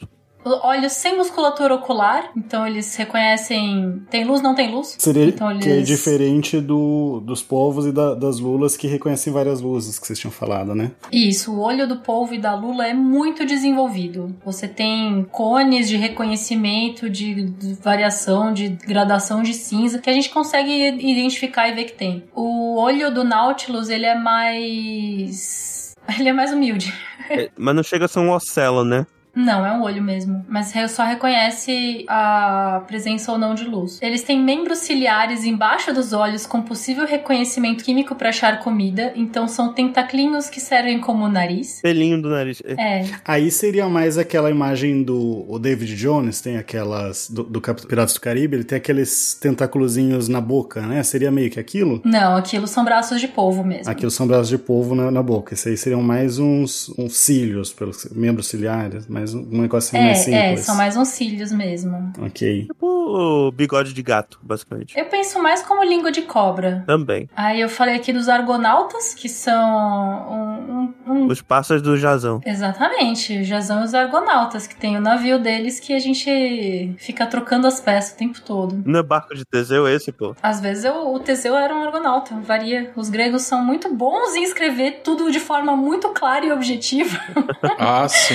Olhos sem musculatura ocular, então eles reconhecem. Tem luz, não tem luz? Seria então eles... que é diferente do, dos povos e da- das lulas que reconhecem várias luzes que vocês tinham falado, né? Isso, o olho do polvo e da lula é muito desenvolvido. Você tem cones de reconhecimento, de, de variação, de gradação de cinza, que a gente consegue identificar e ver que tem. O olho do Nautilus, ele é mais. Ele é mais humilde. É, Mas não chega a ser um ocelo, né? Não, é um olho mesmo. Mas só reconhece a presença ou não de luz. Eles têm membros ciliares embaixo dos olhos com possível reconhecimento químico para achar comida. Então são tentaclinhos que servem como nariz. Pelinho do nariz. É. Aí seria mais aquela imagem do o David Jones, tem aquelas. Do, do Cap- Piratas do Caribe, ele tem aqueles tentáculozinhos na boca, né? Seria meio que aquilo? Não, aquilo são braços de polvo mesmo. Aquilo são braços de polvo na, na boca. Esse aí seriam mais uns, uns cílios, pelos membros ciliares, mais um, um negocinho mais É, é, simples. são mais uns cílios mesmo. Ok. Tipo o bigode de gato, basicamente. Eu penso mais como língua de cobra. Também. Aí eu falei aqui dos argonautas, que são um, um- um Os passas do Jazão. Exatamente, já são os argonautas, que tem o navio deles que a gente fica trocando as peças o tempo todo. Não é barco de Teseu esse, pô? Às vezes eu- o Teseu era um argonauta, varia. Os gregos são muito bons em escrever tudo de forma muito clara e objetiva. Ah, sim.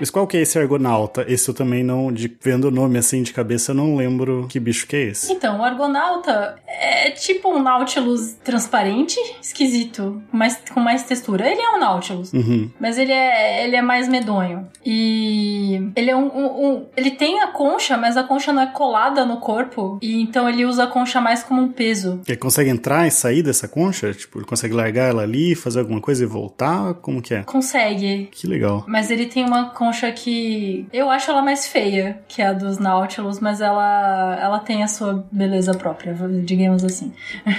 Mas qual que é esse argonauta? Esse eu também não, de, vendo o nome assim de cabeça, eu não lembro que bicho que é esse. Então, o argonauta é tipo um Nautilus transparente, esquisito, mas com mais textura. Ele é um Nautilus. Uhum. Mas ele é, ele é mais medonho. E ele é um, um- um- Ele tem a concha, mas a concha não é colada no corpo. E então ele usa a concha mais como um peso. Ele consegue entrar e sair dessa concha? Tipo, ele consegue largar ela ali, fazer alguma coisa e voltar? Como que é? Consegue. Que legal. Mas ele tem uma concha que. Eu acho ela mais feia que a dos Nautilus, mas ela, ela tem a sua beleza própria, digamos assim.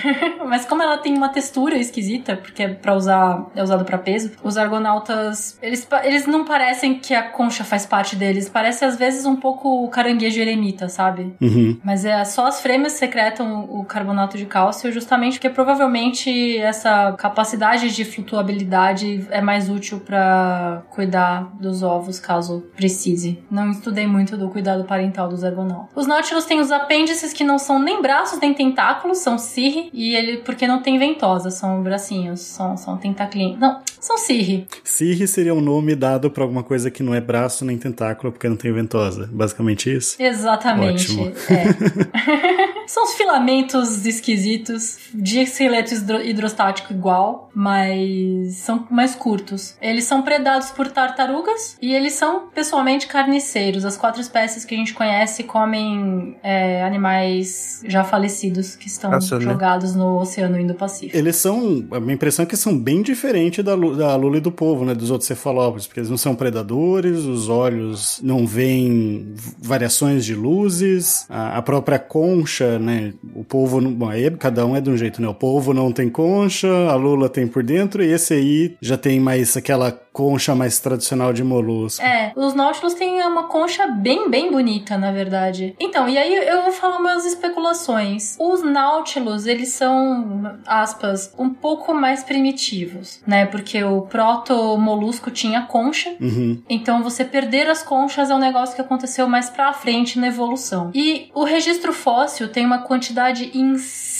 mas como ela tem uma textura esquisita, porque é pra usar. é usado pra peso, os argonautas. Eles, eles não parecem que a concha faz parte deles. Parece às vezes um pouco o caranguejo eremita, sabe? Uhum. Mas é só as frêmias secretam o carbonato de cálcio, justamente porque provavelmente essa capacidade de flutuabilidade é mais útil pra cuidar dos ovos, caso precise. Não estudei muito do cuidado parental dos argonautas. Os náutilos têm os apêndices que não são nem braços nem tentáculos, são cirri, e ele porque não tem ventosa, são bracinhos, são, são tentaclinhos. Não, são cirri. Cirri seria um nome dado pra alguma coisa que não é braço nem tentáculo, porque não tem ventosa. Basicamente isso. Exatamente. Ótimo. É. São os filamentos esquisitos de esqueleto hidro- hidrostático igual, mas são mais curtos. Eles são predados por tartarugas e eles são pessoalmente carniceiros. As quatro espécies que a gente conhece comem é, animais já falecidos que estão Nossa, né? jogados no Oceano Indo-Pacífico. Eles são. A minha impressão é que são bem diferentes da, da lula e do povo, né? Dos outros cefalópodes, porque eles não são predadores, os olhos não veem variações de luzes, a, a própria concha, né? O povo. Não, bom, aí cada um é de um jeito, né? O povo não tem concha, a lula tem por dentro, e esse aí já tem mais aquela concha mais tradicional de molusco. É, os Nautilus têm uma concha bem, bem bonita, na verdade. Então, e aí eu vou falar umas especulações. Os Nautilus, eles são, aspas, um pouco mais primitivos, né? Porque o proto-molusco tinha concha. Uhum. Então, você perder as conchas é um negócio que aconteceu mais pra frente na evolução. E o registro fóssil tem uma quantidade insana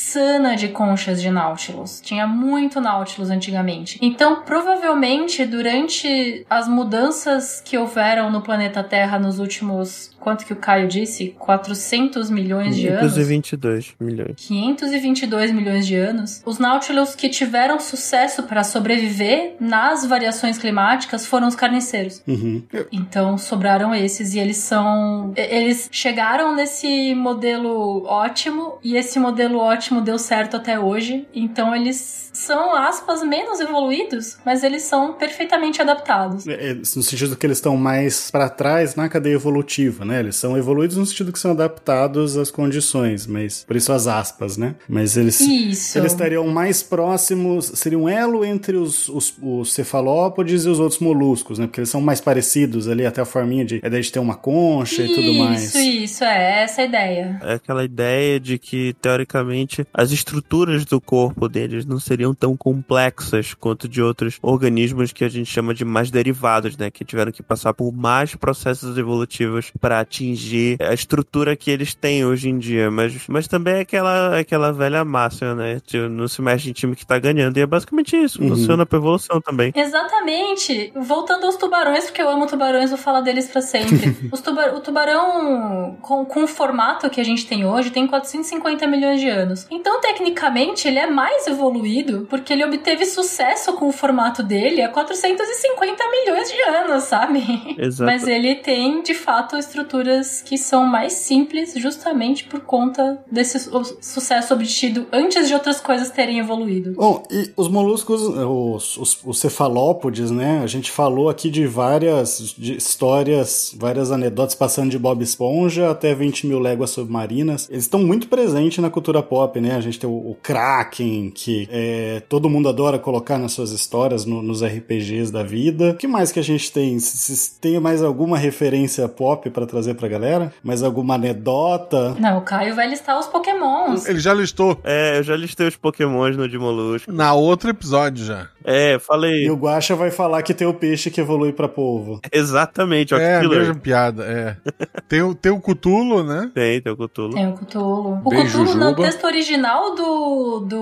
de conchas de Nautilus. Tinha muito Nautilus antigamente. Então, provavelmente, durante as mudanças que houveram no planeta Terra nos últimos. Quanto que o Caio disse? 400 milhões de anos? 522 milhões. 522 milhões de anos, os Nautilus que tiveram sucesso para sobreviver nas variações climáticas foram os carniceiros. Uhum. Então sobraram esses e eles são. Eles chegaram nesse modelo ótimo e esse modelo ótimo deu certo até hoje. Então eles são, aspas, menos evoluídos, mas eles são perfeitamente adaptados. É, é, no sentido que eles estão mais pra trás na cadeia evolutiva, né? Eles são evoluídos no sentido que são adaptados às condições, mas por isso as aspas, né? Mas eles Isso. eles estariam mais próximos, seria um elo entre os, os, os cefalópodes e os outros moluscos, né? Porque eles são mais parecidos ali, até a forminha de, a ideia de ter uma concha e tudo mais. Isso, isso, é essa a ideia. É aquela ideia de que, teoricamente, as estruturas do corpo deles não seriam tão complexas quanto de outros organismos que a gente chama de mais derivados, né? Que tiveram que passar por mais processos evolutivos para atingir a estrutura que eles têm hoje em dia. Mas, mas também é aquela, aquela velha máxima, né? Tipo, não se mexe em time que tá ganhando. E é basicamente isso. Uhum. Funciona pra evolução também. Exatamente. Voltando aos tubarões, porque eu amo tubarões, vou falar deles pra sempre. Os tuba- o tubarão, com, com o formato que a gente tem hoje, tem 450 milhões de anos. Então, tecnicamente, ele é mais evoluído, porque ele obteve sucesso com o formato dele há 450 milhões de anos, sabe? Exato. Mas ele tem, de fato, estruturas que são mais simples, justamente por conta desse su- sucesso obtido antes de outras coisas terem evoluído. Bom, e os moluscos, os, os, os cefalópodes, né? A gente falou aqui de várias de histórias, várias anedotas passando de Bob Esponja até 20 mil léguas submarinas. Eles estão muito presentes na cultura pop, né? A gente tem o, o Kraken, que é, todo mundo adora colocar nas suas histórias, no- nos RPGs da vida. O que mais que a gente tem? Se, se tem mais alguma referência pop pra trazer pra galera? Mais alguma anedota? Não, o Caio vai listar os pokémons. Ele já listou É, eu já listei os pokémons no de Molusco. na outro episódio já. É, falei. E o Guaxa vai falar que tem o peixe que evolui pra polvo. Exatamente, ó, É, a mesma piada, é. Tem, o- tem o Cutulo, né? Tem, tem o Cthulhu. Tem o Cthulhu. O Cthulhu, no texto original do, do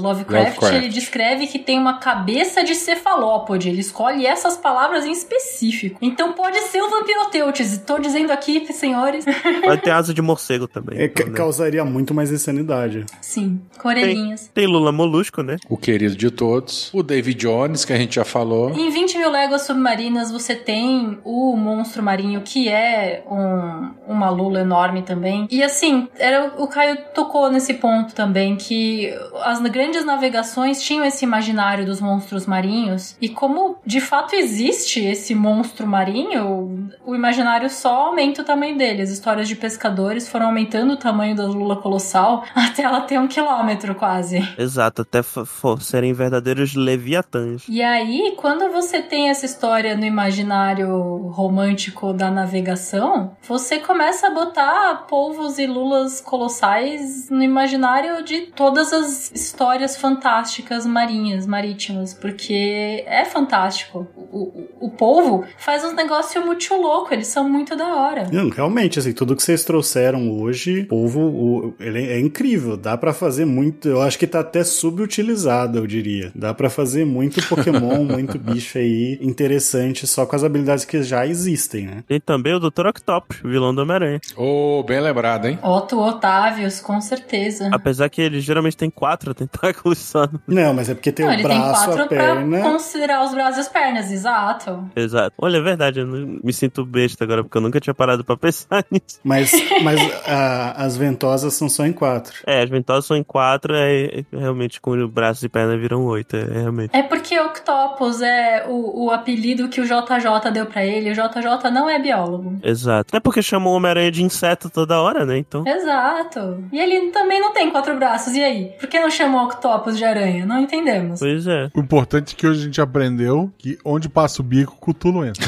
Lovecraft, Lovecraft. ele descreve que tem uma cabeça de cefalópode. Ele escolhe essas palavras em específico. Então pode ser o Vampiroteutis. Tô dizendo aqui, senhores. Vai ter asa de morcego também. É, então, né? causaria muito mais insanidade. Sim, com orelhinhas. Tem Lula Molusco, né? O querido de todos. O David Jones, que a gente já falou. Em 20 mil léguas submarinas, você tem o monstro marinho, que é um, uma lula enorme também. E assim, era, o Caio tocou nesse ponto também, que as grandes navegações tinham esse imaginário dos monstros marinhos. E como de fato existe esse monstro marinho, o imaginário só aumenta o tamanho dele. As histórias de pescadores foram aumentando o tamanho da lula colossal até ela ter um quilômetro quase. Exato, até serem verdadeiros leviatãs. E aí, quando você tem essa história no imaginário romântico da navegação, você começa a botar polvos e lulas colossais no imaginário de todas as histórias fantásticas marinhas, marítimas, porque é fantástico. O, o, o polvo faz uns negócios muito louco, eles são muito da hora. Não, realmente, assim, tudo que vocês trouxeram hoje, o polvo, o- ele é incrível. Dá pra fazer muito. Eu acho que tá até subutilizado, eu diria. Dá pra fazer muito Pokémon, muito bicho aí interessante só com as habilidades que já existem, né? Tem também o Dr. Octopus, vilão do Homem-Aranha. Ô, bem lembrado, hein? Otto Otávios, com certeza. Apesar que ele geralmente tem quatro tentáculos só. no- Não, mas é porque tem Não, o ele tem braço, quatro a perna. pra considerar os braços e as pernas, exato. Exato. Olha, é verdade, eu não- me sinto besta agora, porque eu nunca tinha parado pra pensar nisso. Mas, mas a- as ventosas são só em quatro. É, as ventosas são em quatro, é, é realmente com os braços e pernas viram oito, é, é realmente. É porque Octopus é o, o apelido que o JJ deu pra ele. O JJ não é biólogo. Exato. É porque chamam o Homem-Aranha de inseto toda hora, né? Então. Exato. E ele também não tem quatro braços. E aí? Por que não chamam Octopus de aranha? Não entendemos. Pois é. O importante é que hoje a gente aprendeu que onde passa o bico, o Cutulo entra.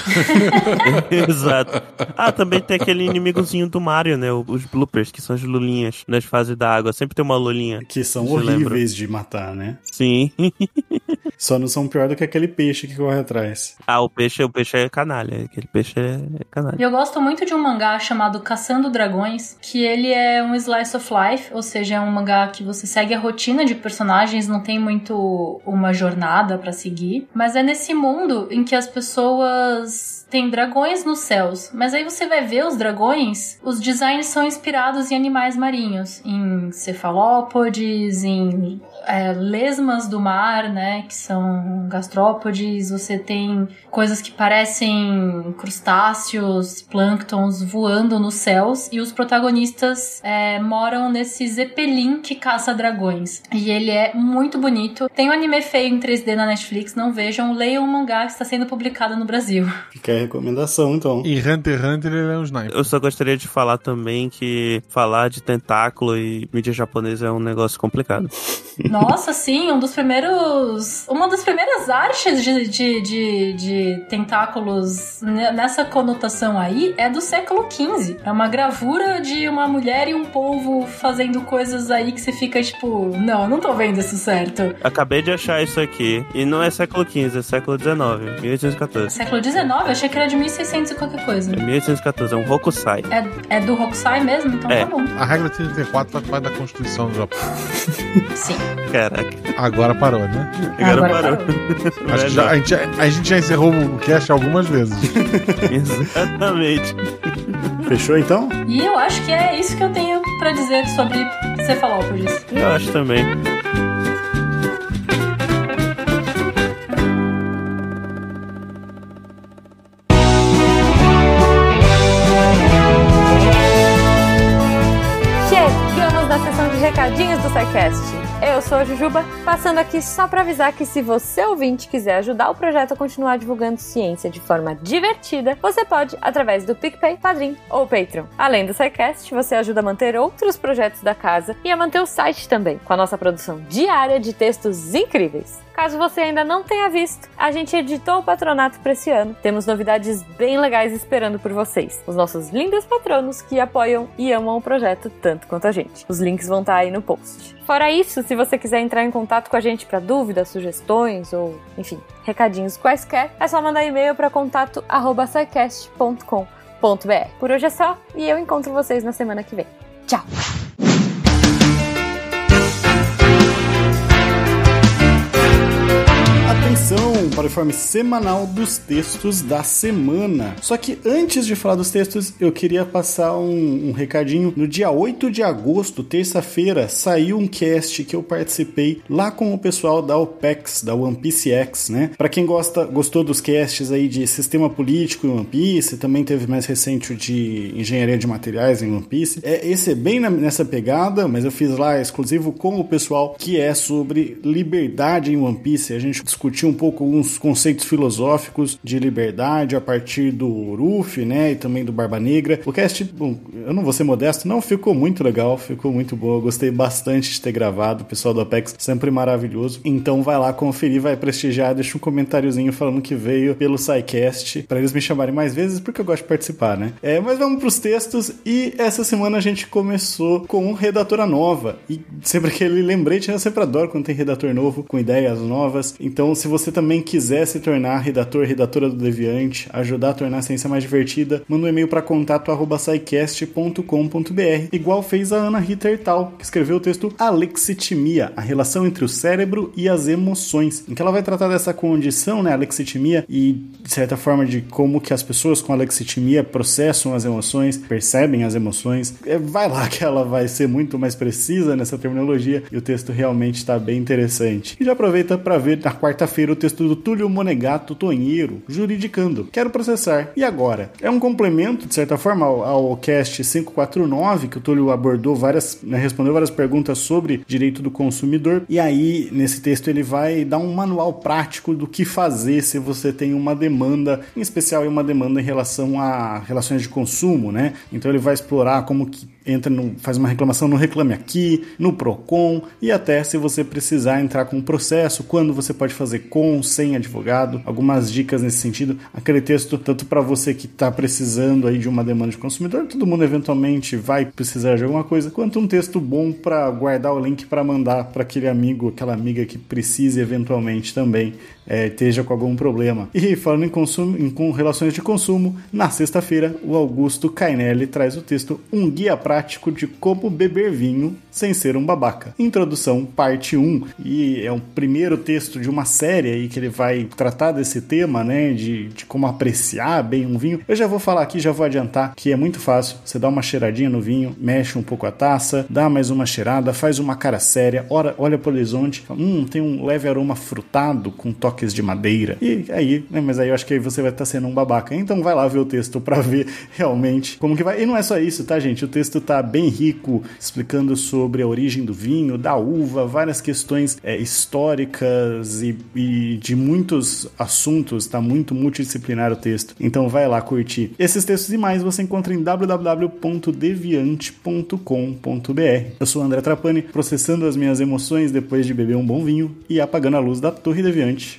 Exato. Ah, também tem aquele inimigozinho do Mario, né? Os bloopers, que são as lulinhas nas fases da água. Sempre tem uma lulinha. Que são lembra? horríveis de matar, né? Sim. Só não são pior do que aquele peixe que corre atrás. ah, o peixe, o peixe é canalha. Aquele peixe é, é canalha. E eu gosto muito de um mangá chamado Caçando Dragões, que ele é um slice of life, ou seja, é um mangá que você segue a rotina de personagens, não tem muito uma jornada pra seguir, mas é nesse mundo em que as pessoas têm dragões nos céus, mas aí você vai ver os dragões, os designs são inspirados em animais marinhos, em cefalópodes, em é, lesmas do mar, né, que são gastrópodes, você tem coisas que parecem crustáceos, plânctons voando nos céus, e os protagonistas é, moram nesse zeppelin que caça dragões. E ele é muito bonito. Tem um anime feio em 3D na Netflix, não vejam, leiam o mangá que está sendo publicado no Brasil. Fica a recomendação, então. Em Hunter x Hunter ele é um sniper. Eu só gostaria de falar também que falar de tentáculo e mídia japonesa é um negócio complicado. Nossa, sim, um dos primeiros. Uma das primeiras artes de, de, de, de tentáculos ne- nessa conotação aí é do século XV. É uma gravura de uma mulher e um polvo fazendo coisas aí que você fica tipo, não, não tô vendo isso certo. Acabei de achar isso aqui. E não é século XV, é século XIX, 1814. Século XIX? Eu achei que era de 1600 e qualquer coisa. É 1814, é um Hokusai. É, é do Hokusai mesmo? Então É. tá bom. A regra 34 faz parte da Constituição do Japão. Sim. Caraca, Agora parou, né? agora, Agora parou. Acho que já- a, gente, a gente já encerrou o cast algumas vezes. Exatamente. Fechou então? E eu acho que é isso que eu tenho pra dizer sobre cefalópodes. Eu acho também. Recadinhos do SciCast. Eu sou a Jujuba, passando aqui só para avisar que se você ouvinte quiser ajudar o projeto a continuar divulgando ciência de forma divertida, você pode através do PicPay, Padrim ou Patreon. Além do SciCast, você ajuda a manter outros projetos da casa e a manter o site também, com a nossa produção diária de textos incríveis. Caso você ainda não tenha visto, a gente editou o patronato para esse ano. Temos novidades bem legais esperando por vocês. Os nossos lindos patronos que apoiam e amam o projeto tanto quanto a gente. Os links vão estar aí no post. Fora isso, se você quiser entrar em contato com a gente para dúvidas, sugestões ou, enfim, recadinhos quaisquer, é só mandar e-mail para contato@sicast.com.br. Por hoje é só e eu encontro vocês na semana que vem. Tchau. Atenção para o informe semanal dos textos da semana. Só que antes de falar dos textos, eu queria passar um, um recadinho. No dia 8 de agosto, terça-feira, saiu um cast que eu participei lá com o pessoal da OPEX, da One Piece X, né? Para quem gosta, gostou dos casts aí de sistema político em One Piece, também teve mais recente o de engenharia de materiais em One Piece. É, esse é bem na, nessa pegada, mas eu fiz lá exclusivo com o pessoal que é sobre liberdade em One Piece. A gente discutiu um pouco alguns conceitos filosóficos de liberdade a partir do Ruffy, né, e também do Barba Negra. O cast, bom, eu não vou ser modesto, não, ficou muito legal, ficou muito bom. Eu gostei bastante de ter gravado. O pessoal do Apex sempre maravilhoso. Então vai lá conferir, vai prestigiar, deixa um comentáriozinho falando que veio pelo SciCast, para eles me chamarem mais vezes, porque eu gosto de participar, né? É, mas vamos pros textos e essa semana a gente começou com redatora nova. E sempre que ele lembrete, eu sempre adoro quando tem redator novo, com ideias novas. Então, se você também quiser se tornar redator, redatora do Deviante, ajudar a tornar a ciência mais divertida, manda um e-mail para contato@scicast.com.br, igual fez a Ana Rita Hertal, que escreveu o texto Alexitimia, a relação entre o cérebro e as emoções, em que ela vai tratar dessa condição, né, alexitimia, e de certa forma de como que as pessoas com alexitimia processam as emoções, percebem as emoções. É, vai lá que ela vai ser muito mais precisa nessa terminologia e o texto realmente está bem interessante. E já aproveita para ver na quarta-feira o texto do Túlio Monegato Tonheiro, juridicando. Quero processar. E agora? É um complemento, de certa forma, ao, ao cast 549, que o Túlio abordou várias, né, respondeu várias perguntas sobre direito do consumidor. E aí, nesse texto, ele vai dar um manual prático do que fazer se você tem uma demanda, em especial uma demanda em relação a relações de consumo, né? Então ele vai explorar como que entra no, faz uma reclamação no Reclame Aqui, no Procon e até se você precisar entrar com um processo, quando você pode fazer com, sem advogado, algumas dicas nesse sentido. Aquele texto, tanto para você que está precisando aí de uma demanda de consumidor, todo mundo eventualmente vai precisar de alguma coisa, quanto um texto bom para guardar o link para mandar para aquele amigo, aquela amiga que precise eventualmente também é, esteja com algum problema. E falando em consumo, em com relações de consumo, na sexta-feira o Augusto Cainelli traz o texto Um Guia Prático de Como Beber Vinho Sem Ser um Babaca. Introdução, parte 1. E é o primeiro texto de uma série aí que ele vai tratar desse tema, né? De, de como apreciar bem um vinho. Eu já vou falar aqui, já vou adiantar que é muito fácil. Você dá uma cheiradinha no vinho, mexe um pouco a taça, dá mais uma cheirada, faz uma cara séria, olha, olha pro horizonte, fala, hum, tem um leve aroma frutado com de madeira. E aí, né, mas aí eu acho que aí você vai estar sendo um babaca. Então vai lá ver o texto para ver realmente como que vai. E não é só isso, tá, gente? O texto tá bem rico, explicando sobre a origem do vinho, da uva, várias questões é, históricas e, e, de muitos assuntos. Tá muito multidisciplinar o texto. Então vai lá curtir. Esses textos e mais você encontra em www.deviante.com.br. Eu sou André Trapani, processando as minhas emoções depois de beber um bom vinho e apagando a luz da Torre Deviante.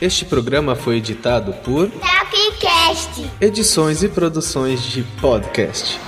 Este programa foi editado por Tapcast. Edições e Produções de Podcast.